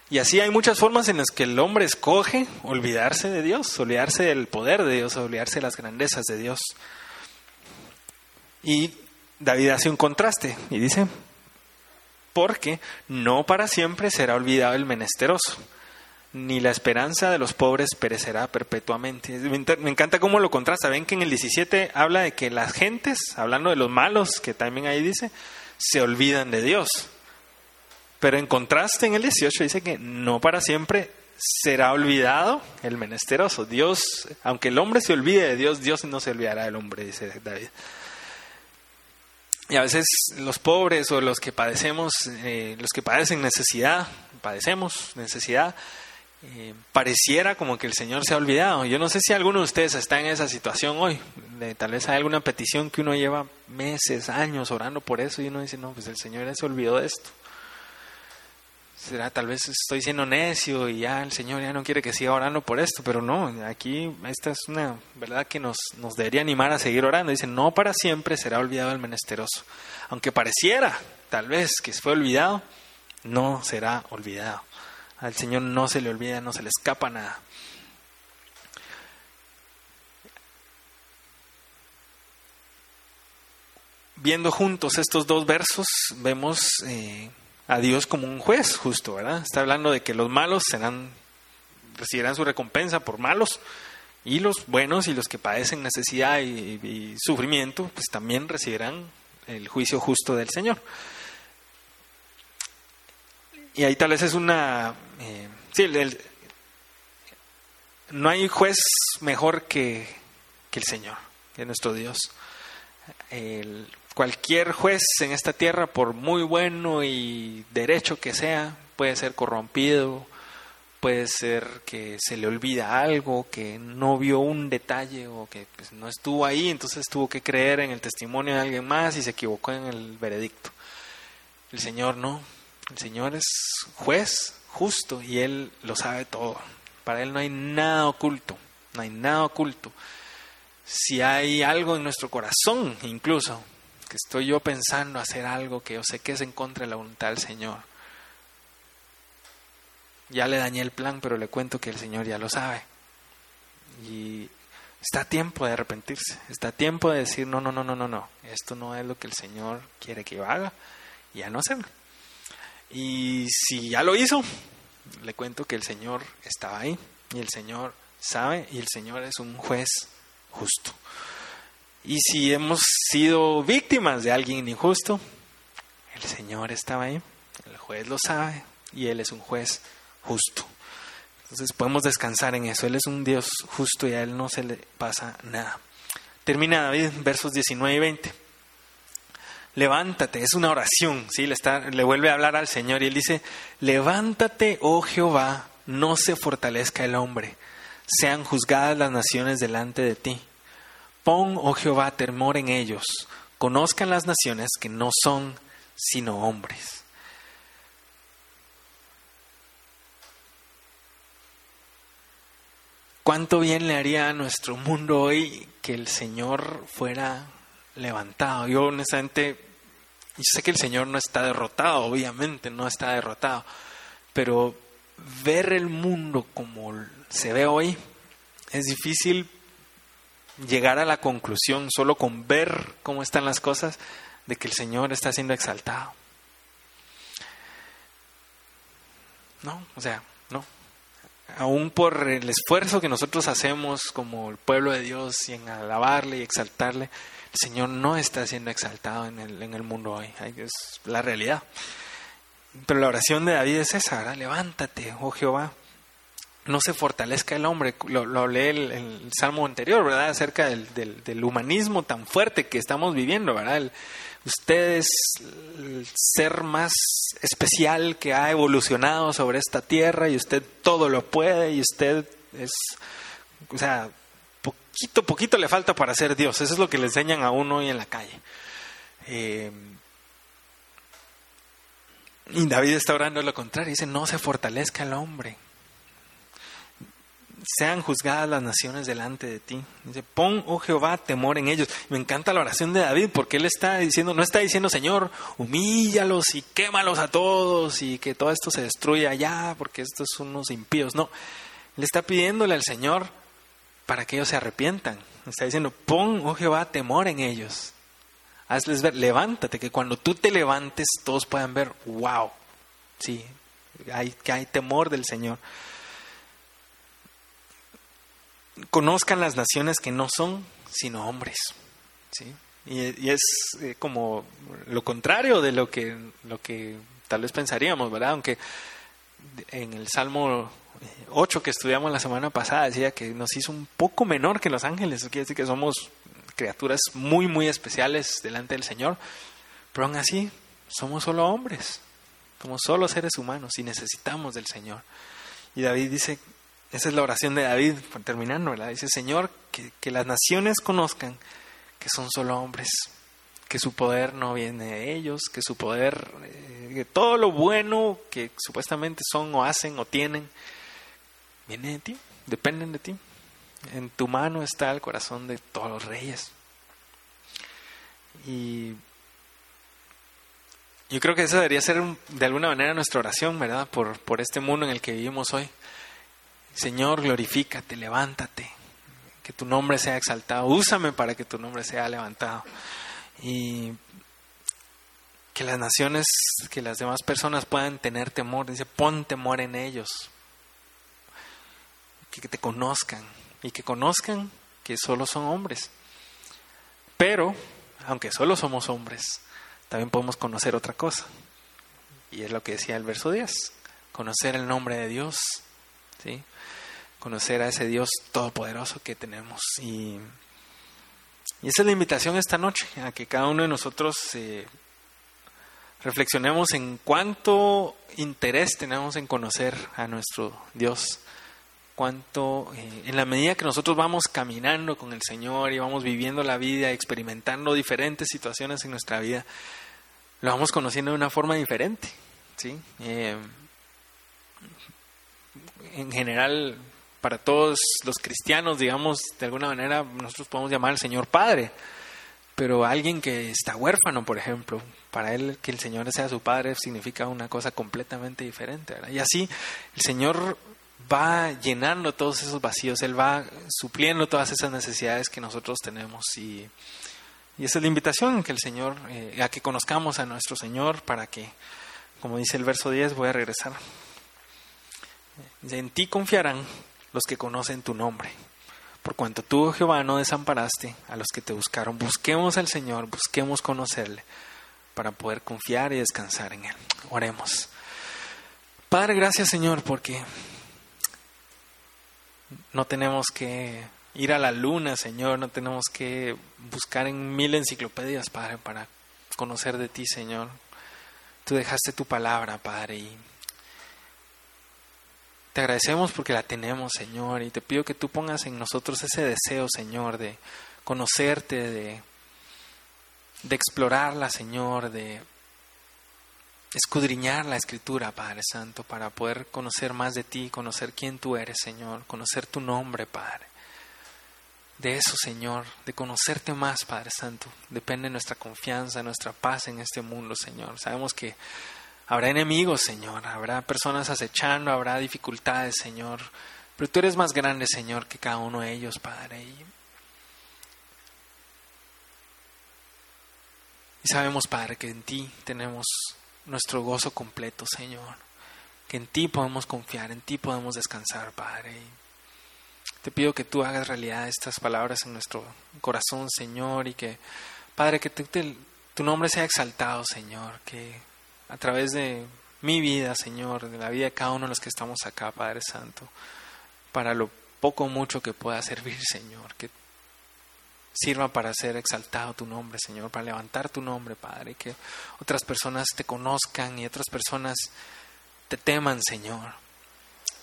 Y así hay muchas formas en las que el hombre escoge olvidarse de Dios, olvidarse del poder de Dios, olvidarse de las grandezas de Dios. Y David hace un contraste y dice, porque no para siempre será olvidado el menesteroso, ni la esperanza de los pobres perecerá perpetuamente. Me encanta cómo lo contrasta. Ven que en el 17 habla de que las gentes, hablando de los malos, que también ahí dice, se olvidan de Dios. Pero en contraste en el 18 dice que no para siempre será olvidado el menesteroso. Dios, aunque el hombre se olvide de Dios, Dios no se olvidará del hombre, dice David. Y a veces los pobres o los que padecemos, eh, los que padecen necesidad, padecemos necesidad, eh, pareciera como que el Señor se ha olvidado. Yo no sé si alguno de ustedes está en esa situación hoy. De- tal vez hay alguna petición que uno lleva meses, años orando por eso y uno dice, no, pues el Señor ya se olvidó de esto. será tal vez estoy siendo necio y ya el Señor ya no quiere que siga orando por esto, pero no, aquí esta es una verdad que nos, nos debería animar a seguir orando. Dice, no para siempre será olvidado el menesteroso. Aunque pareciera tal vez que fue olvidado, no será olvidado. Al Señor no se le olvida, no se le escapa nada. Viendo juntos estos dos versos, vemos eh, a Dios como un juez justo, ¿verdad? Está hablando de que los malos serán, recibirán su recompensa por malos y los buenos y los que padecen necesidad y, sufrimiento, pues también recibirán el juicio justo del Señor. Y ahí tal vez es una... Sí, no hay juez mejor que, que el Señor, que nuestro Dios. El, cualquier juez en esta tierra, por muy bueno y derecho que sea, puede ser corrompido, puede ser que se le olvida algo, que no vio un detalle o que pues, no estuvo ahí, entonces tuvo que creer en el testimonio de alguien más y se equivocó en el veredicto. El Señor no, el Señor es juez justo y Él lo sabe todo. Para Él no hay nada oculto, no hay nada oculto. Si hay algo en nuestro corazón, incluso, que estoy yo pensando hacer algo que yo sé que es en contra de la voluntad del Señor. Ya le dañé el plan, pero le cuento que el Señor ya lo sabe. Y está a tiempo de arrepentirse, está a tiempo de decir, no, no, no, no, no, no, esto no es lo que el Señor quiere que yo haga, y ya no hacerlo. Y si ya lo hizo, le cuento que el Señor estaba ahí, y el Señor sabe, y el Señor es un juez justo. Y si hemos sido víctimas de alguien injusto, el Señor estaba ahí, el juez lo sabe y Él es un juez justo. Entonces podemos descansar en eso. Él es un Dios justo y a Él no se le pasa nada. Termina David, versos 19 y 20. Levántate, es una oración, ¿sí? le, le vuelve a hablar al Señor y Él dice, levántate, oh Jehová, no se fortalezca el hombre, sean juzgadas las naciones delante de ti. Pon, oh Jehová, temor en ellos, conozcan las naciones que no son sino hombres. ¿Cuánto bien le haría a nuestro mundo hoy que el Señor fuera levantado? Yo honestamente, yo sé que el Señor no está derrotado, obviamente no está derrotado, pero ver el mundo como se ve hoy es difícil llegar a la conclusión solo con ver cómo están las cosas de que el Señor está siendo exaltado. No, o sea, no. Aún por el esfuerzo que nosotros hacemos como el pueblo de Dios y en alabarle y exaltarle, Señor no está siendo exaltado en el, en el mundo hoy. Es la realidad. Pero la oración de David es esa. Levántate, oh Jehová, no se fortalezca el hombre. Lo, lee el, salmo anterior, ¿verdad? Acerca del, humanismo tan fuerte que estamos viviendo, ¿verdad? usted es el ser más especial que ha evolucionado sobre esta tierra y usted todo lo puede y usted es, o sea, poquito, poquito le falta para ser Dios. Eso es lo que le enseñan a uno hoy en la calle. Eh, y David está orando lo contrario, dice, no se fortalezca el hombre sean juzgadas las naciones delante de ti. Dice, pon, oh Jehová, temor en ellos. Me encanta la oración de David porque él está diciendo, no está diciendo, Señor, humíllalos y quémalos a todos y que todo esto se destruya ya porque estos son unos impíos. No, le está pidiéndole al Señor para que ellos se arrepientan. Está diciendo, pon, oh Jehová, temor en ellos. Hazles ver, levántate, que cuando tú te levantes todos puedan ver, wow, sí, hay, que hay temor del Señor conozcan las naciones que no son sino hombres. ¿sí? Y, es eh, como lo contrario de lo que, lo que tal vez pensaríamos, ¿verdad? Aunque en el Salmo 8 que estudiamos la semana pasada decía que nos hizo un poco menor que los ángeles, quiere decir que somos criaturas muy, muy especiales delante del Señor, pero aún así somos solo hombres, somos solo seres humanos y necesitamos del Señor. Y David dice esa es la oración de David, terminando, ¿verdad? Dice, Señor, que, las naciones conozcan que son solo hombres. que su poder no viene de ellos, que su poder, eh, que todo lo bueno que supuestamente son o hacen o tienen, viene de ti, dependen de ti. En tu mano está el corazón de todos los reyes. Y yo creo que esa debería ser de alguna manera nuestra oración, ¿verdad? Por, por este mundo en el que vivimos hoy. Señor, glorifícate, levántate, que tu nombre sea exaltado, úsame para que tu nombre sea levantado. Y que las naciones, que las demás personas puedan tener temor, dice, pon temor en ellos, que te conozcan y que conozcan que solo son hombres. Pero, aunque solo somos hombres, también podemos conocer otra cosa. Y es lo que decía el verso 10, conocer el nombre de Dios, ¿sí? conocer a ese Dios todopoderoso que tenemos. Y, esa es la invitación esta noche, a que cada uno de nosotros eh, reflexionemos en cuánto interés tenemos en conocer a nuestro Dios cuánto, eh, en la medida que nosotros vamos caminando con el Señor y vamos viviendo la vida, experimentando diferentes situaciones en nuestra vida, lo vamos conociendo de una forma diferente. ¿sí? Eh, en general, para todos los cristianos, digamos, de alguna manera nosotros podemos llamar al Señor Padre, pero alguien que está huérfano, por ejemplo, para él que el Señor sea su Padre significa una cosa completamente diferente. Y así el Señor va llenando todos esos vacíos, Él va supliendo todas esas necesidades que nosotros tenemos. Y, esa es la invitación que el Señor, eh, a que conozcamos a nuestro Señor para que, como dice el verso 10, voy a regresar. En ti confiarán los que conocen tu nombre. Por cuanto tú, Jehová, no desamparaste a los que te buscaron, busquemos al Señor, busquemos conocerle para poder confiar y descansar en Él. Oremos. Padre, gracias Señor, porque no tenemos que ir a la luna, Señor, no tenemos que buscar en mil enciclopedias, Padre, para conocer de ti, Señor. Tú dejaste tu palabra, Padre, y te agradecemos porque la tenemos, Señor, y te pido que tú pongas en nosotros ese deseo, Señor, de conocerte, de, de explorarla, Señor, de escudriñar la escritura, Padre Santo, para poder conocer más de ti, conocer quién tú eres, Señor, conocer tu nombre, Padre. De eso, Señor, de conocerte más, Padre Santo, depende nuestra confianza, nuestra paz en este mundo, Señor. Sabemos que habrá enemigos, Señor, habrá personas acechando, habrá dificultades, Señor, pero tú eres más grande, Señor, que cada uno de ellos, Padre. Y, y sabemos, Padre, que en ti tenemos nuestro gozo completo, Señor. Que en ti podemos confiar, en ti podemos descansar, Padre. Te pido que tú hagas realidad estas palabras en nuestro corazón, Señor, y que, Padre, que tu nombre sea exaltado, Señor, que a través de mi vida, Señor, de la vida de cada uno de los que estamos acá, Padre Santo, para lo poco o mucho que pueda servir, Señor, que sirva para ser exaltado tu nombre, Señor, para levantar tu nombre, Padre, que otras personas te conozcan y otras personas te teman, Señor.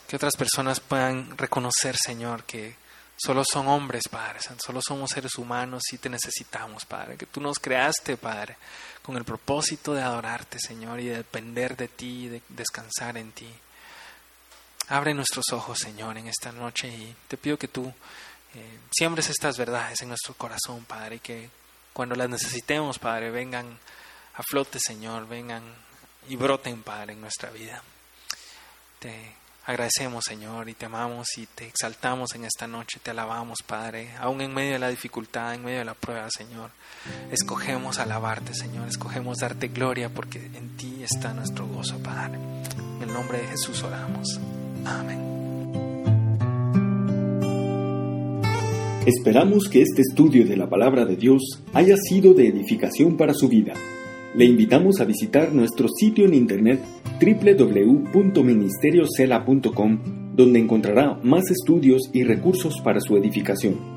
Que otras personas puedan reconocer, Señor, que solo son hombres, Padre, solo somos seres humanos y te necesitamos, Padre, que tú nos creaste, Padre, con el propósito de adorarte, Señor, y de depender de ti, de descansar en ti. Abre nuestros ojos, Señor, en esta noche y te pido que tú eh, siembres estas verdades en nuestro corazón, Padre, y que cuando las necesitemos, Padre, vengan a flote, Señor, vengan y broten, Padre, en nuestra vida. Te agradecemos, Señor, y te amamos y te exaltamos en esta noche, te alabamos, Padre, aún en medio de la dificultad, en medio de la prueba, Señor. Escogemos alabarte, Señor, escogemos darte gloria porque en ti está nuestro gozo, Padre. En el nombre de Jesús oramos. Amén. Esperamos que este estudio de la palabra de Dios haya sido de edificación para su vida. Le invitamos a visitar nuestro sitio en internet www.ministeriocela.com, donde encontrará más estudios y recursos para su edificación.